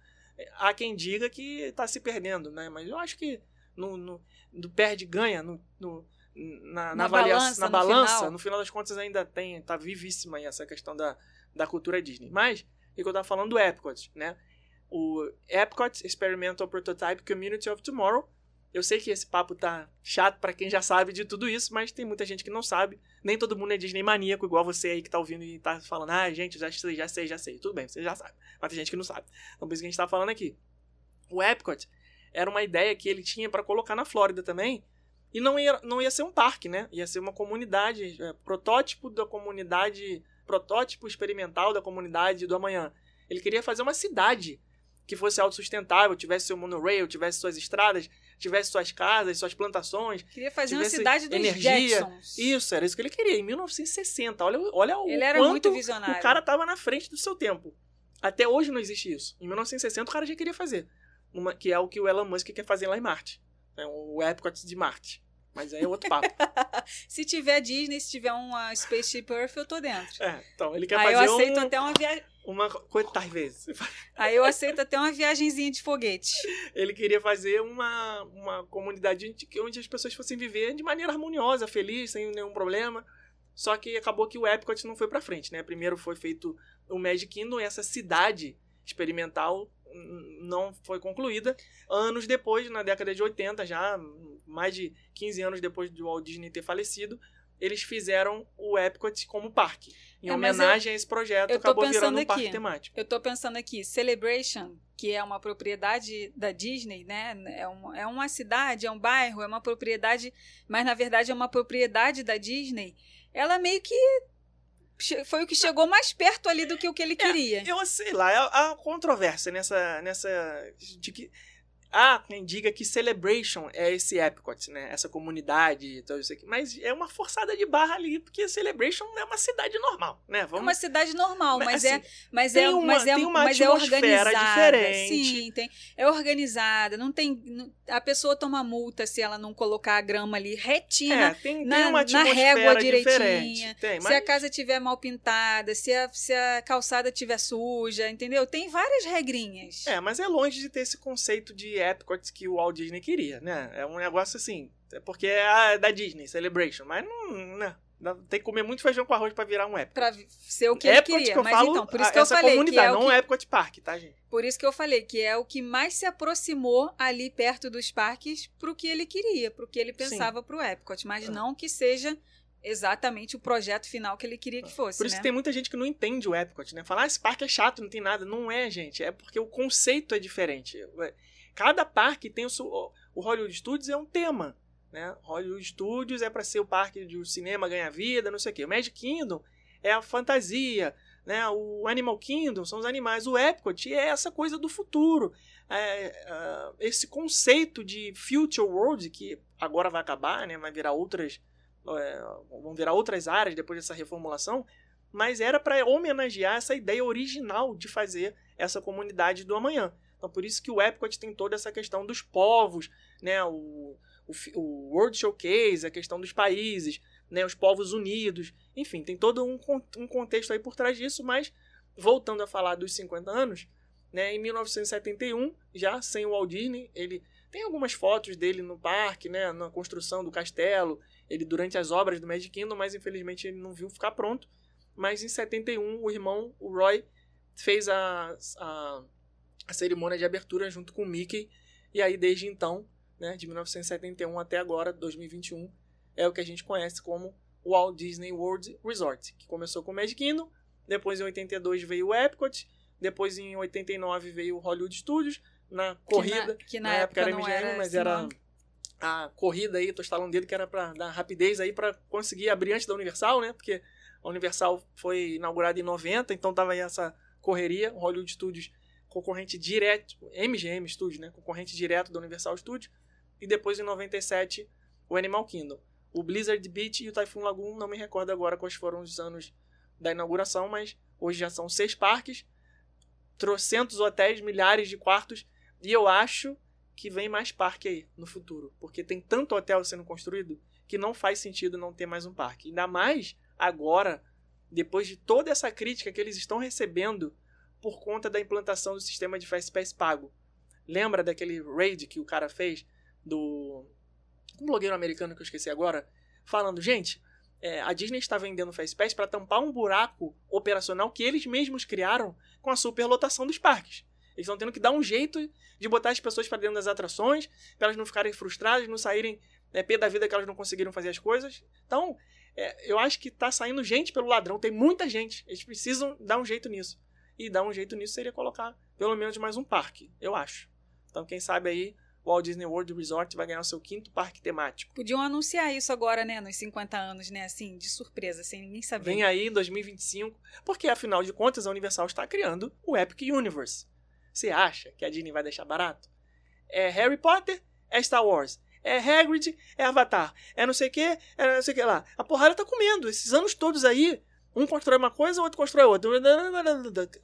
Há quem diga que tá se perdendo, né? Mas eu acho que no, no, no perde-ganha, no, no- na, na, Na avaliação, balança, na no balança, final. no final das contas ainda tem, tá vivíssima aí essa questão da, da cultura Disney. Mas, o que eu tava falando do Epcot, né? O Epcot Experimental Prototype Community of Tomorrow. Eu sei que esse papo tá chato pra quem já sabe de tudo isso, mas tem muita gente que não sabe. Nem todo mundo é Disney maníaco, igual você aí que tá ouvindo e tá falando, ah, gente, já sei, já sei, já sei. Tudo bem, você já sabe. Mas tem gente que não sabe. Então por isso que a gente tá falando aqui. O Epcot era uma ideia que ele tinha pra colocar na Flórida também. E não ia, não ia ser um parque, né? Ia ser uma comunidade, é, protótipo da comunidade, protótipo experimental da comunidade do amanhã. Ele queria fazer uma cidade que fosse autossustentável, tivesse seu monorail, tivesse suas estradas, tivesse suas casas, suas plantações. Queria fazer uma cidade dos energia. Isso, era isso que ele queria, em 1960. Olha, olha o Ele era quanto muito visionário. o cara tava na frente do seu tempo. Até hoje não existe isso. Em 1960 o cara já queria fazer. Uma, que é o que o Elon Musk quer fazer lá em Marte. É o Epcot de Marte. Mas aí é outro papo. (laughs) Se tiver Disney, se tiver uma Spaceship Earth, eu tô dentro. é, então, ele quer Aí eu fazer aceito um, até uma viagem. uma às vezes. (laughs) Aí eu aceito até uma viagenzinha de foguete. Ele queria fazer uma, uma comunidade onde, as pessoas fossem viver de maneira harmoniosa, feliz, sem nenhum problema. Só que acabou que o Epcot não foi pra frente, né? Primeiro foi feito o Magic Kingdom essa cidade experimental não foi concluída. Anos depois, na década de 80, já mais de 15 anos depois do Walt Disney ter falecido, eles fizeram o Epcot como parque. Em É, mas eu- homenagem a esse projeto, acabou virando um parque temático. Eu tô pensando aqui, Celebration, que é uma propriedade da Disney, né? É uma, é uma cidade, é um bairro, é uma propriedade, mas na verdade é uma propriedade da Disney. Ela meio que foi o que chegou mais perto ali do que o que ele queria. Eu sei lá, há há controvérsia nessa. nessa de que há quem diga que Celebration é esse Epcot, né? Essa comunidade e tudo isso aqui. Mas é uma forçada de barra ali, porque Celebration é uma cidade normal, né? É Vamos... uma cidade normal, Mas, mas, é, assim, mas tem é, uma- mas é, tem uma mas é organizada. diferente. Sim, tem, é organizada. Não tem, a pessoa toma multa se ela não colocar a grama ali retinha É, na- tem, tem na- uma na régua direitinha, Tem, Se mas a casa tiver mal pintada, se a, se a calçada tiver suja, entendeu? Tem várias regrinhas. É, mas é longe de ter esse conceito de Epcot que o Walt Disney queria, né? É um negócio assim, é porque é a- da Disney, Celebration, mas não, né? Dá- Tem que comer muito feijão com arroz pra virar um Epcot. Pra ser o que ele Epcot queria. que eu Mas falo, então, por isso que eu falei que comunidade, é o não que, Epcot Park, tá, gente? por isso que eu falei que é o que mais se aproximou ali perto dos parques pro que ele queria, pro que ele Sim. pensava pro Epcot, mas É. não que seja exatamente o projeto final que ele queria que fosse, Por isso né? que tem muita gente que não entende o Epcot, né? Falar, ah, esse parque é chato, não tem nada. Não é, gente. É porque o conceito é diferente. Cada parque tem o seu... O Hollywood Studios é um tema, né? Hollywood Studios é para ser o parque de cinema ganha vida, não sei o quê. O Magic Kingdom é a fantasia, né? O Animal Kingdom são os animais. O Epcot é essa coisa do futuro. É, ah, esse conceito de Future World, que agora vai acabar, né? Vai virar outras... é, vão virar outras áreas depois dessa reformulação, mas era para homenagear essa ideia original de fazer essa comunidade do amanhã. Então, por isso que o Epcot tem toda essa questão dos povos, né? O, o, o World Showcase, a questão dos países, né? Os povos unidos. Enfim, tem todo um, um contexto aí por trás disso, mas voltando a falar dos 50 anos, né? Em 1971, já sem o Walt Disney, ele tem algumas fotos dele no parque, né? Na construção do castelo, ele durante as obras do Magic Kingdom, mas infelizmente ele não viu ficar pronto. Mas em 71, o irmão, o Roy, fez a, a, a cerimônia de abertura junto com o Mickey. E aí, desde então, né, de 1971 até agora, 2021, é o que a gente conhece como Walt Disney World Resort, que começou com o Magic Kingdom, depois em 82 veio o Epcot, depois em 89 veio o Hollywood Studios, na corrida, que na, na, época, era não MGM, era mas esse era nome. a corrida aí, tô estalando o dedo que era pra dar rapidez aí pra conseguir abrir antes da Universal, né? Porque a Universal foi inaugurada em 90, então tava aí essa correria, o Hollywood Studios concorrente direto, MGM Studios, né? Concorrente direto da Universal Studios. E depois em 97, o Animal Kingdom. O Blizzard Beach e o Typhoon Lagoon, não me recordo agora quais foram os anos da inauguração, mas hoje já são seis parques, trocentos hotéis, milhares de quartos, e eu acho que vem mais parque aí no futuro, porque tem tanto hotel sendo construído que não faz sentido não ter mais um parque. Ainda mais agora, depois de toda essa crítica que eles estão recebendo por conta da implantação do sistema de Fast Pass pago. Lembra daquele raid que o cara fez do um blogueiro americano que eu esqueci agora, falando, gente, é, a Disney está vendendo Fast Pass para tampar um buraco operacional que eles mesmos criaram com a superlotação dos parques. Eles estão tendo que dar um jeito de botar as pessoas para dentro das atrações, para elas não ficarem frustradas, não saírem é, pé da vida que elas não conseguiram fazer as coisas. Então, é, eu acho que tá saindo gente pelo ladrão, tem muita gente. Eles precisam dar um jeito nisso. E dar um jeito nisso seria colocar pelo menos mais um parque, eu acho. Então, quem sabe aí, o Walt Disney World Resort vai ganhar o seu quinto parque temático. Podiam anunciar isso agora, né? Nos 50 anos, né? Assim, de surpresa, sem ninguém saber. Vem aí em 2025, porque afinal de contas a Universal está criando o Epic Universe. Você acha que a Disney vai deixar barato? É Harry Potter, é Star Wars. É Hagrid, é Avatar. É não sei o que, é não sei o que lá. A porrada tá comendo. Esses anos todos aí, um constrói uma coisa, o outro constrói outra.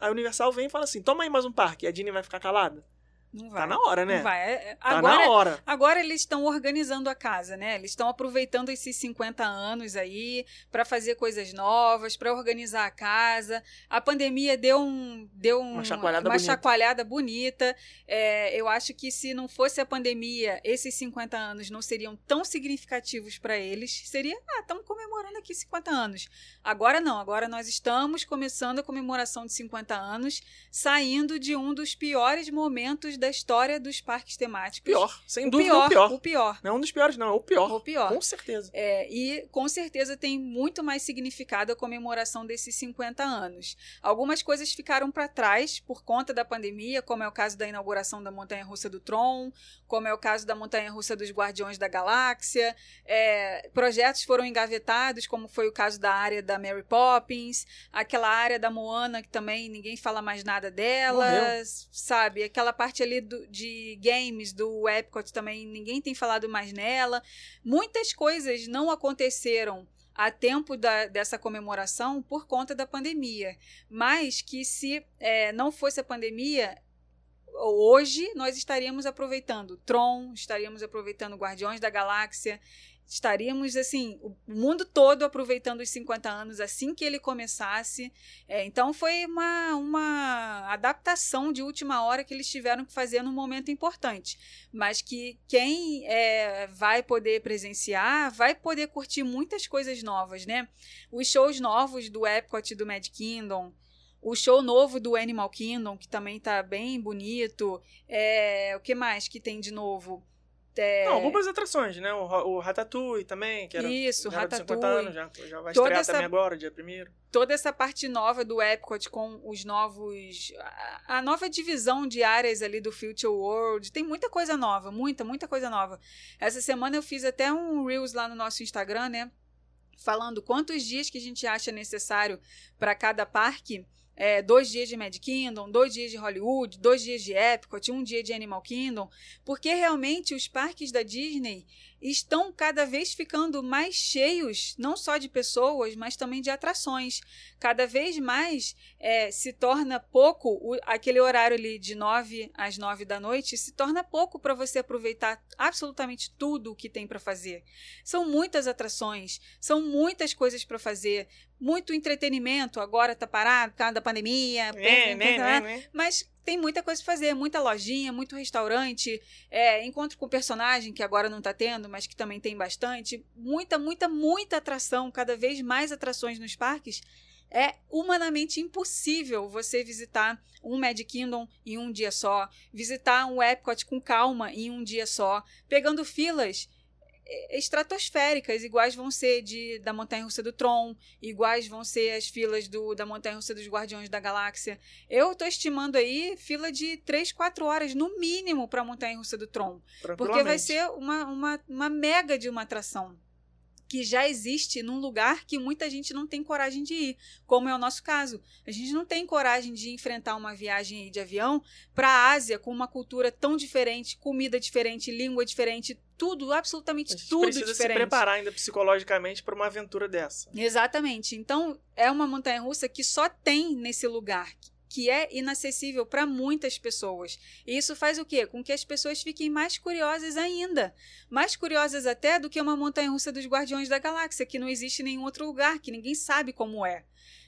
A Universal vem e fala assim, toma aí mais um parque. A Disney vai ficar calada? Não vai. Tá na hora, né? Não vai. É- é- Tá Agora, na hora. Agora eles estão organizando a casa, né? Eles estão aproveitando esses 50 anos aí para fazer coisas novas, para organizar a casa. A pandemia deu um deu um- Uma chacoalhada uma bonita. chacoalhada bonita. É, eu acho que se não fosse a pandemia, esses 50 anos não seriam tão significativos para eles. Seria, ah, estamos comemorando aqui 50 anos. Agora não, agora nós estamos começando a comemoração de 50 anos, saindo de um dos piores momentos da história dos parques temáticos. Pior, sem O dúvida pior, o pior. o pior. Não é um dos piores, não, é o pior. O pior. Com certeza. É, e com certeza tem muito mais significado a comemoração desses 50 anos. Algumas coisas ficaram para trás por conta da pandemia, como é o caso da inauguração da Montanha Russa do Tron, como é o caso da Montanha Russa dos Guardiões da Galáxia. É, projetos foram engavetados como foi o caso da área da Mary Poppins, aquela área da Moana que também ninguém fala mais nada delas, sabe? Aquela parte ali do- de games do Epcot também ninguém tem falado mais nela. Muitas coisas não aconteceram a tempo da- dessa comemoração por conta da pandemia, mas que se eh, não fosse a pandemia hoje nós estaríamos aproveitando Tron, estaríamos aproveitando Guardiões da Galáxia, estaríamos assim, o mundo todo aproveitando os 50 anos assim que ele começasse. É, então foi uma, uma adaptação de última hora que eles tiveram que fazer num momento importante. Mas que quem é, vai poder presenciar vai poder curtir muitas coisas novas, né? Os shows novos do Epcot e do Mad Kingdom. O show novo do Animal Kingdom, que também tá bem bonito. É, o que mais que tem de novo? É, Não, algumas atrações, né? O, o Ratatouille também, que era, Isso, já era de 50 Ratatouille. anos, já, já vai Toda estrear essa- também agora, dia primeiro. toda essa parte nova do Epcot com os novos. A, a nova divisão de áreas ali do Future World. Tem muita coisa nova, muita, muita coisa nova. Essa semana eu fiz até um Reels lá no nosso Instagram, né? Falando quantos dias que a gente acha necessário para cada parque. É, dois dias de Mad Kingdom, dois dias de Hollywood, dois dias de Epcot, um dia de Animal Kingdom, porque realmente os parques da Disney estão cada vez ficando mais cheios, não só de pessoas, mas também de atrações. Cada vez mais é, se torna pouco, o- aquele horário ali de 9 às 9 da noite, se torna pouco para você aproveitar absolutamente tudo o que tem para fazer. São muitas atrações, são muitas coisas para fazer, muito entretenimento, agora tá parado por causa da pandemia, É, né, né, né? mas tem muita coisa pra fazer, muita lojinha, muito restaurante, é, encontro com personagem, que agora não tá tendo, mas que também tem bastante. Muita, muita, muita atração, cada vez mais atrações nos parques. É humanamente impossível você visitar um Mad Kingdom em um dia só, visitar um Epcot com calma em um dia só, pegando filas estratosféricas, iguais vão ser de da Montanha Russa do Tron, iguais vão ser as filas do, da Montanha Russa dos Guardiões da Galáxia. Eu tô estimando aí fila de 3, 4 horas no mínimo para a Montanha Russa do Tron, porque vai ser uma, uma, uma mega de uma atração que já existe num lugar que muita gente não tem coragem de ir, como é o nosso caso. A gente não tem coragem de enfrentar uma viagem de avião para a Ásia com uma cultura tão diferente, comida diferente, língua diferente, tudo, absolutamente tudo precisa diferente. se preparar ainda psicologicamente para uma aventura dessa. Exatamente. Então, é uma montanha russa que só tem nesse lugar, que é inacessível para muitas pessoas. E isso faz o quê? Com que as pessoas fiquem mais curiosas ainda. Mais curiosas até do que uma montanha russa dos Guardiões da Galáxia, que não existe em nenhum outro lugar, que ninguém sabe como é.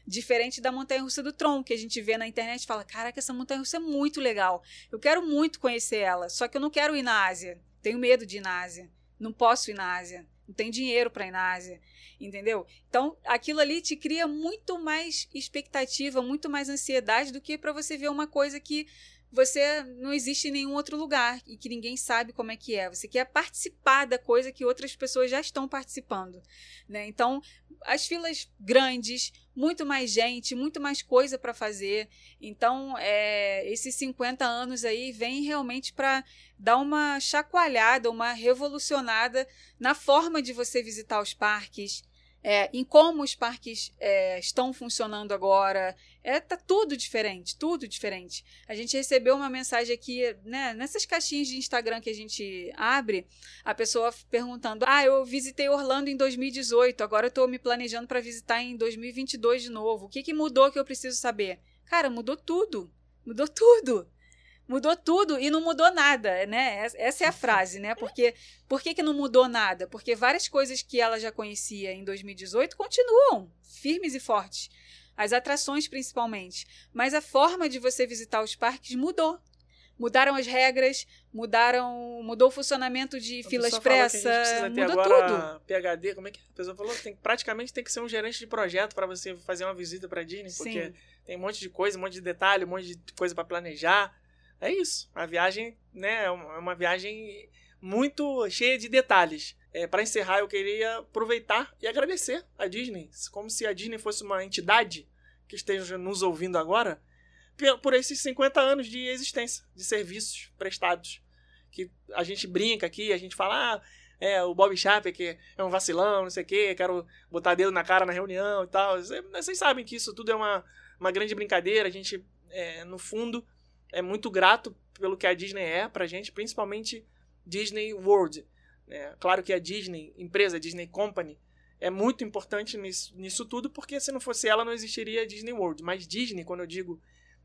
Diferente da montanha russa do Tron, que a gente vê na internet e fala: Caraca, essa montanha russa é muito legal. Eu quero muito conhecer ela, só que eu não quero ir na Ásia. Tenho medo de ir na Ásia. Não posso ir na Ásia. Não tenho dinheiro para ir na Ásia. Entendeu? Então, aquilo ali te cria muito mais expectativa, muito mais ansiedade do que para você ver uma coisa que você não existe em nenhum outro lugar e que ninguém sabe como é que é. Você quer participar da coisa que outras pessoas já estão participando, né? Então, as filas grandes, muito mais gente, muito mais coisa para fazer. Então, é, esses 50 anos aí vem realmente para dar uma chacoalhada, uma revolucionada na forma de você visitar os parques, é, em como os parques é, estão funcionando agora. É, tá tudo diferente, tudo diferente. A gente recebeu uma mensagem aqui, né, nessas caixinhas de Instagram que a gente abre, a pessoa perguntando: Ah, eu visitei Orlando em 2018, agora eu me planejando para visitar em 2022 de novo. O que, que mudou que eu preciso saber? Cara, mudou tudo. Mudou tudo. Mudou tudo e não mudou nada, né? Essa é a frase, né? Porque por que, que não mudou nada? Porque várias coisas que ela já conhecia em 2018 continuam firmes e fortes. As atrações, principalmente. Mas a forma de você visitar os parques mudou. Mudaram as regras, mudaram, mudou o funcionamento de A fila expressa, mudou agora tudo. PHD, como é que a pessoa falou? Tem, praticamente tem que ser um gerente de projeto para você fazer uma visita para Disney, porque Sim. tem um monte de coisa, um monte de detalhe, um monte de coisa para planejar. É isso. A viagem, né, é uma é uma viagem muito cheia de detalhes. É, para encerrar, eu queria aproveitar e agradecer a Disney, como se a Disney fosse uma entidade que esteja nos ouvindo agora, por esses 50 anos de existência, de serviços prestados. Que a gente brinca aqui, a gente fala, ah, é, o Bob Chapek que é um vacilão, não sei o quê, quero botar dedo na cara na reunião e tal. Cê- Vocês sabem que isso tudo é uma, uma grande brincadeira. A gente, é, no fundo, é muito grato pelo que a Disney é pra gente, principalmente Disney World. né? claro que a Disney, empresa, Disney Company, é muito importante nisso, nisso tudo, porque se não fosse ela, não existiria a Disney World. Mas Disney, quando eu digo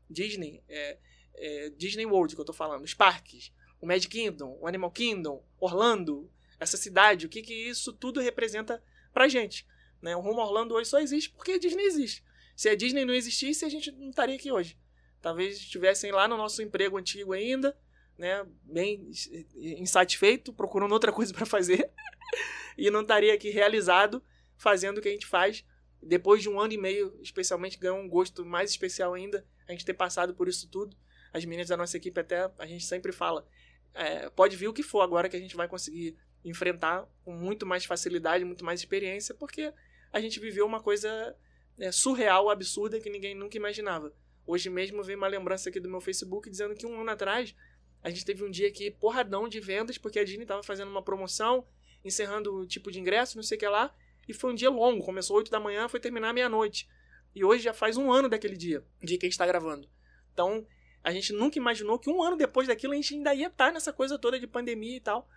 Disney, é, é Disney World que eu tô falando, os parques, o Magic Kingdom, o Animal Kingdom, Orlando, essa cidade, o que que isso tudo representa pra gente. Né? O Rumo Orlando hoje só existe porque a Disney existe. Se a Disney não existisse, a gente não estaria aqui hoje. Talvez estivessem lá no nosso emprego antigo ainda, né, bem insatisfeito, procurando outra (laughs) coisa para fazer, (laughs) e não estaria aqui realizado fazendo o que a gente faz. Depois de um ano e meio, especialmente, ganhou um gosto mais especial ainda, a gente ter passado por isso tudo. As meninas da nossa equipe até, a gente sempre fala, é, pode vir o que for agora que a gente vai conseguir enfrentar com muito mais facilidade, muito mais experiência, porque a gente viveu uma coisa né, surreal, absurda, que ninguém nunca imaginava. Hoje mesmo veio uma lembrança aqui do meu Facebook dizendo que um ano atrás a gente teve um dia aqui porradão de vendas, porque a Disney estava fazendo uma promoção, encerrando o tipo de ingresso, não sei o que lá, e foi um dia longo, começou 8 da manhã, foi terminar meia-noite. E hoje já faz um ano daquele dia, dia que a gente está gravando. Então, a gente nunca imaginou que um ano depois daquilo a gente ainda ia estar nessa coisa toda de pandemia e tal.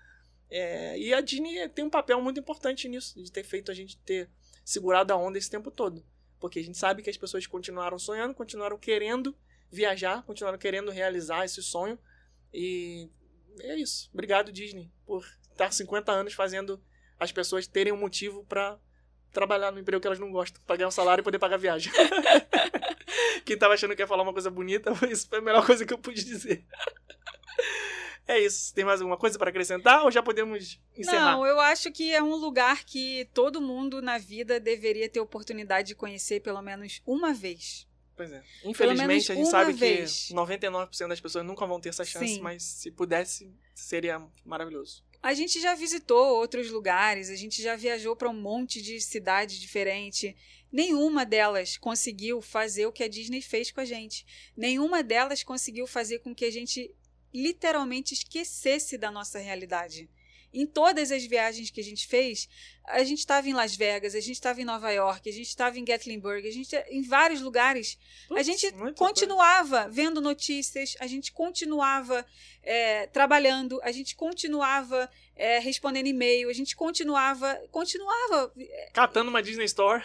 É, e a Disney tem um papel muito importante nisso, de ter feito a gente ter segurado a onda esse tempo todo. Porque a gente sabe que as pessoas continuaram sonhando, continuaram querendo viajar, continuaram querendo realizar esse sonho. E é isso. Obrigado, Disney, por estar 50 anos fazendo as pessoas terem um motivo para trabalhar no emprego que elas não gostam, pagar um salário e poder pagar a viagem. (laughs) Quem tava achando que ia falar uma coisa bonita, (laughs) isso foi a melhor coisa que eu pude dizer. É isso. Tem mais alguma coisa para acrescentar ou já podemos encerrar? Não, eu acho que é um lugar que todo mundo na vida deveria ter oportunidade de conhecer pelo menos uma vez. Pois é. Infelizmente, a gente sabe vez. que 99% das pessoas nunca vão ter essa chance, Sim. mas se pudesse, seria maravilhoso. A gente já visitou outros lugares, a gente já viajou para um monte de cidades diferentes. Nenhuma delas conseguiu fazer o que a Disney fez com a gente. Nenhuma delas conseguiu fazer com que a gente literalmente esquecesse da nossa realidade. Em todas as viagens que a gente fez, a gente estava em Las Vegas, a gente estava em Nova York, a gente estava em Gatlinburg, a gente em vários lugares a gente continuava vendo notícias, a gente continuava é, trabalhando, a gente continuava é, respondendo e-mail, a gente continuava, continuava, coisa. Catando uma Disney Store.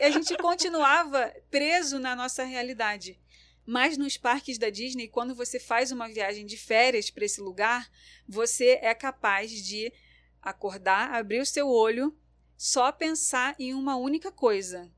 é, a gente continuava preso na nossa realidade. Mas nos parques da Disney, quando você faz uma viagem de férias para esse lugar, você é capaz de acordar, abrir o seu olho, só pensar em uma única coisa: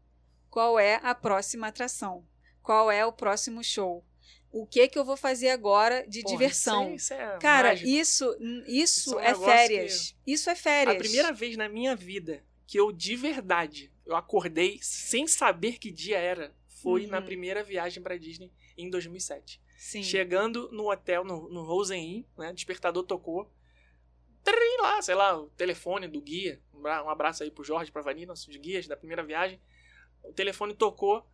qual é a próxima atração? Qual é o próximo show? O que que eu vou fazer agora de Porra, diversão? Isso é, isso é Cara, mágico. isso, isso, Isso é um é férias. Isso é férias. A primeira vez na minha vida que eu, de verdade, eu acordei sem saber que dia era, foi Uhum. na primeira viagem pra Disney em 2007. Sim. Chegando no hotel, no, no Rosen Inn, né? Despertador tocou. Trim lá, sei lá, o telefone do guia. Um bra- abraço aí pro Jorge, pra Vani, nossos guias da primeira viagem. O telefone tocou.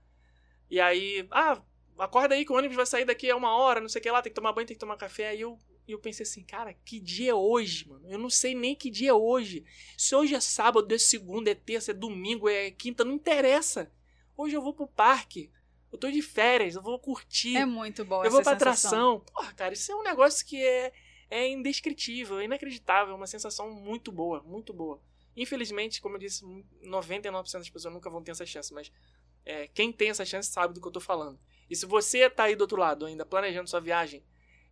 E aí, ah, acorda aí que o ônibus vai sair daqui a uma hora, não sei o que lá, tem que tomar banho, tem que tomar café. Aí eu, eu pensei assim, cara, que dia é hoje, mano? Eu não sei nem que dia é hoje. Se hoje é sábado, é segunda, é terça, é domingo, é quinta, não interessa. Hoje eu vou pro parque. Eu tô de férias, eu vou curtir. É muito bom Eu vou pra sensação. atração. Porra, cara, isso é um negócio que é, é indescritível, é inacreditável. É uma sensação muito boa, muito boa. Infelizmente, como eu disse, 99% das pessoas nunca vão ter essa chance, mas é, quem tem essa chance sabe do que eu tô falando. E se você tá aí do outro lado ainda planejando sua viagem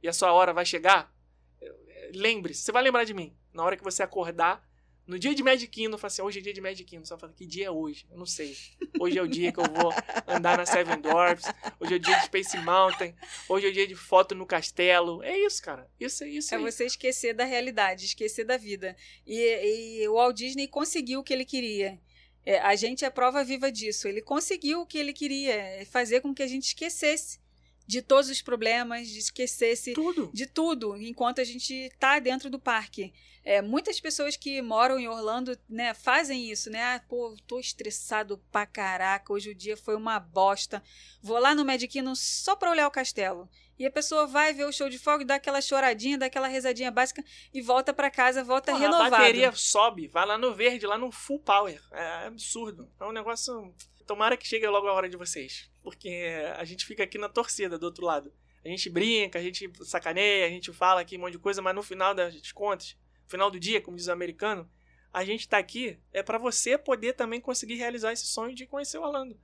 e a sua hora vai chegar, é, lembre-se, você vai lembrar de mim. Na hora que você acordar, no dia de Magic Kingdom, fala assim, hoje é dia de Magic Kingdom. Vai falar, que dia é hoje? Eu não sei. Hoje é o dia que eu vou andar na Seven Dwarfs. Hoje é o dia de Space Mountain. Hoje é o dia de foto no castelo. É isso, cara. Isso é isso É aí. você esquecer da realidade, esquecer da vida. E, e o Walt Disney conseguiu o que ele queria. É, a gente é prova viva disso. Ele conseguiu o que ele queria, é fazer com que a gente esquecesse de todos os problemas, de esquecesse Tudo. de tudo enquanto a gente tá dentro do parque. É, muitas pessoas que moram em Orlando, né, fazem isso, né? Ah, pô, tô estressado pra caraca, hoje o dia foi uma bosta. Vou lá no Magic Kingdom só pra olhar o castelo. E a pessoa vai ver o show de fogo, dá aquela choradinha, dá aquela rezadinha básica e volta pra casa, volta Porra, renovado. A bateria sobe, vai lá no verde, lá no full power. É absurdo. É um negócio. Tomara que chegue logo a hora de vocês. Porque a gente fica aqui na torcida do outro lado. A gente brinca, a gente sacaneia, a gente fala aqui um monte de coisa, mas no final das contas, no final do dia, como diz o americano, a gente tá aqui é para você poder também conseguir realizar esse sonho de conhecer Orlando.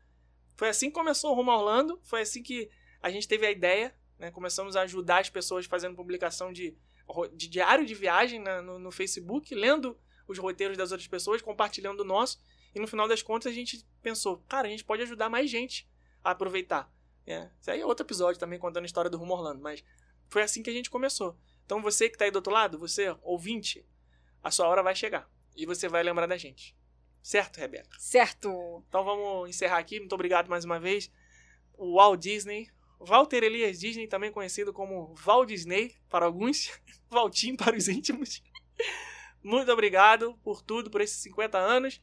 Foi assim que começou o Rumo Orlando, foi assim que a gente teve a ideia, né? Começamos a ajudar as pessoas fazendo publicação de, de diário de viagem na- no, no Facebook, lendo os roteiros das outras pessoas, compartilhando o nosso. E no final das contas a gente pensou, cara, a gente pode ajudar mais gente a aproveitar. É, isso aí é outro episódio também contando a história do Rumo Orlando, mas foi assim que a gente começou. Então você que tá aí do outro lado, você, ouvinte, a sua hora vai chegar. E você vai lembrar da gente. Certo, Rebeca? Certo. Então vamos encerrar aqui. Muito obrigado mais uma vez. O Walt Disney. Walter Elias Disney, também conhecido como Walt Disney para alguns, (laughs) Valtinho para os íntimos. (laughs) Muito obrigado por tudo, por esses 50 anos.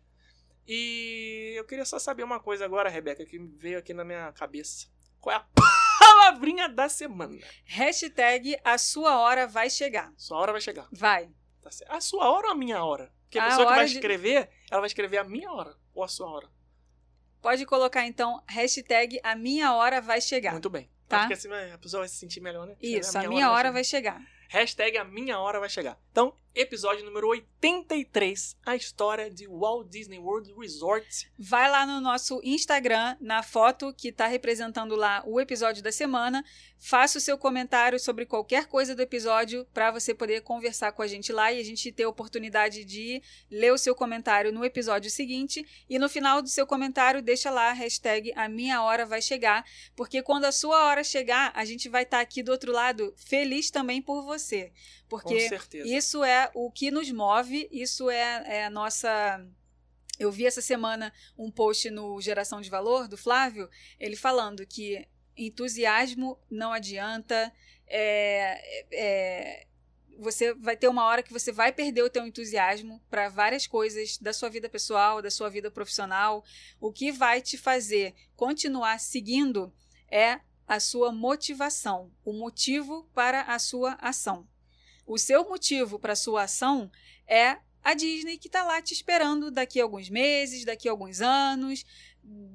E eu queria só saber uma coisa agora, Rebeca, que veio aqui na minha cabeça. Qual é a (laughs) palavrinha da semana? Hashtag a sua hora vai chegar. Sua hora vai chegar. Vai. Tá. A sua hora ou a minha hora? Porque a A pessoa que vai hora de- escrever, ela vai escrever a minha hora ou a sua hora. Pode colocar então hashtag a minha hora vai chegar. Muito bem. Tá. Acho que assim a pessoa vai se sentir melhor, né? Isso, a minha hora vai chegar. chegar. Hashtag a minha hora vai chegar. Então, episódio número 83, a história de Walt Disney World Resort. Vai lá no nosso Instagram, na foto que está representando lá o episódio da semana. Faça o seu comentário sobre qualquer coisa do episódio para você poder conversar com a gente lá e a gente ter a oportunidade de ler o seu comentário no episódio seguinte. E no final do seu comentário, deixa lá a hashtag a minha hora vai chegar, porque quando a sua hora chegar, a gente vai estar aqui do outro lado feliz também por você. Porque isso é o que nos move, isso é, é a nossa. Eu vi essa semana um post no Geração de Valor, do Flávio, ele falando que entusiasmo não adianta, é, é, você vai ter uma hora que você vai perder o teu entusiasmo para várias coisas da sua vida pessoal, da sua vida profissional. O que vai te fazer continuar seguindo é a sua motivação, o motivo para a sua ação. O seu motivo para a sua ação é a Disney que está lá te esperando daqui a alguns meses, daqui a alguns anos,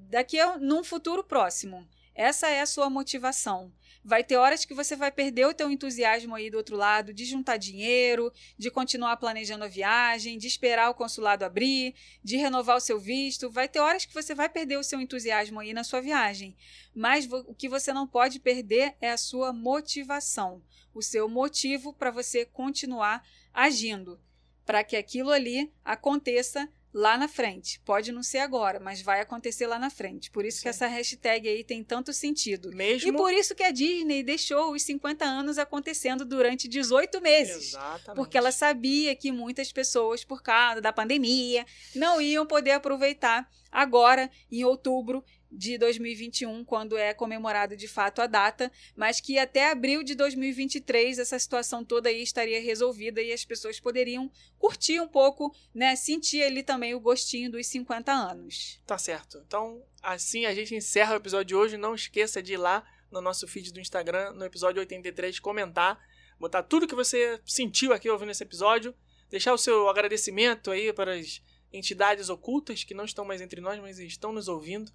daqui a num futuro próximo. Essa é a sua motivação. Vai ter horas que você vai perder o teu entusiasmo aí do outro lado, de juntar dinheiro, de continuar planejando a viagem, de esperar o consulado abrir, de renovar o seu visto. Vai ter horas que você vai perder o seu entusiasmo aí na sua viagem. Mas o que você não pode perder é a sua motivação, o seu motivo para você continuar agindo, para que aquilo ali aconteça lá na frente. Pode não ser agora, mas vai acontecer lá na frente. Por isso que Sim. essa hashtag aí tem tanto sentido. Mesmo. E por isso que a Disney deixou os 50 anos acontecendo durante 18 meses. Exatamente. Porque ela sabia que muitas pessoas, por causa da pandemia, não iam poder aproveitar agora, em outubro de 2021, quando é comemorado de fato a data, mas que até abril de 2023 essa situação toda aí estaria resolvida e as pessoas poderiam curtir um pouco, né, sentir ali também o gostinho dos 50 anos. Tá certo. Então, assim a gente encerra o episódio de hoje. Não esqueça de ir lá no nosso feed do Instagram, no episódio 83, comentar, botar tudo que você sentiu aqui ouvindo esse episódio, deixar o seu agradecimento aí para as entidades ocultas que não estão mais entre nós, mas estão nos ouvindo.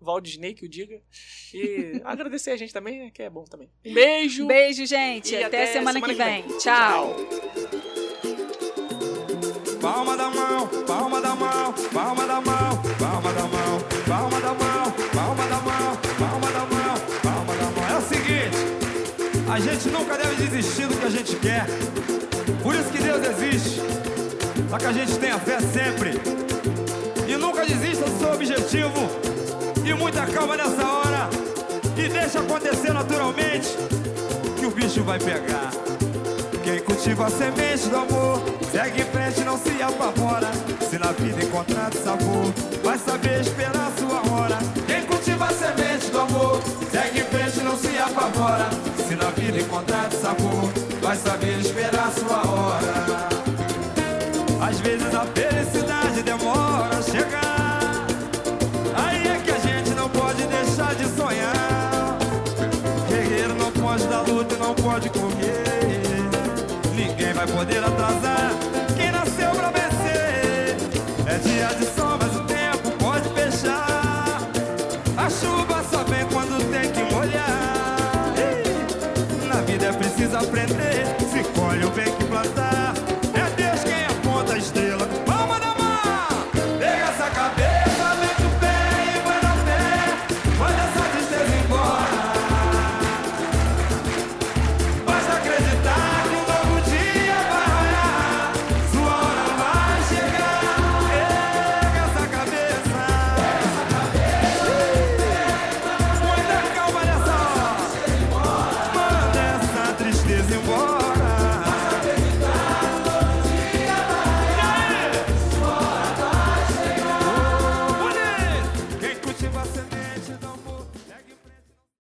Walt Disney que o diga. E agradecer a gente também, né, que é bom também. Um beijo. Beijo, gente. E Até, até semana, semana que que vem. vem. Tchau. Palma da mão, palma da mão, palma da mão, palma da mão, palma da mão, palma da mão, palma da mão, palma da mão. É o seguinte, a gente nunca deve desistir do que a gente quer. Por isso que Deus existe. Só que a gente tenha fé sempre. E nunca desista do seu objetivo. E muita calma nessa hora. E deixa acontecer naturalmente. Que o bicho vai pegar. Quem cultiva a semente do amor Segue em frente, não se apavora Se na vida encontrar sabor Vai saber esperar sua hora Quem cultiva a semente do amor Segue em frente, não se apavora. Se na vida encontrar sabor, vai saber esperar sua hora. Às vezes a felicidade vai poder atrasar quem nasceu pra vencer. É dia de sol, mas o tempo pode fechar. A chuva só vem quando tem que molhar. Na vida é preciso aprender.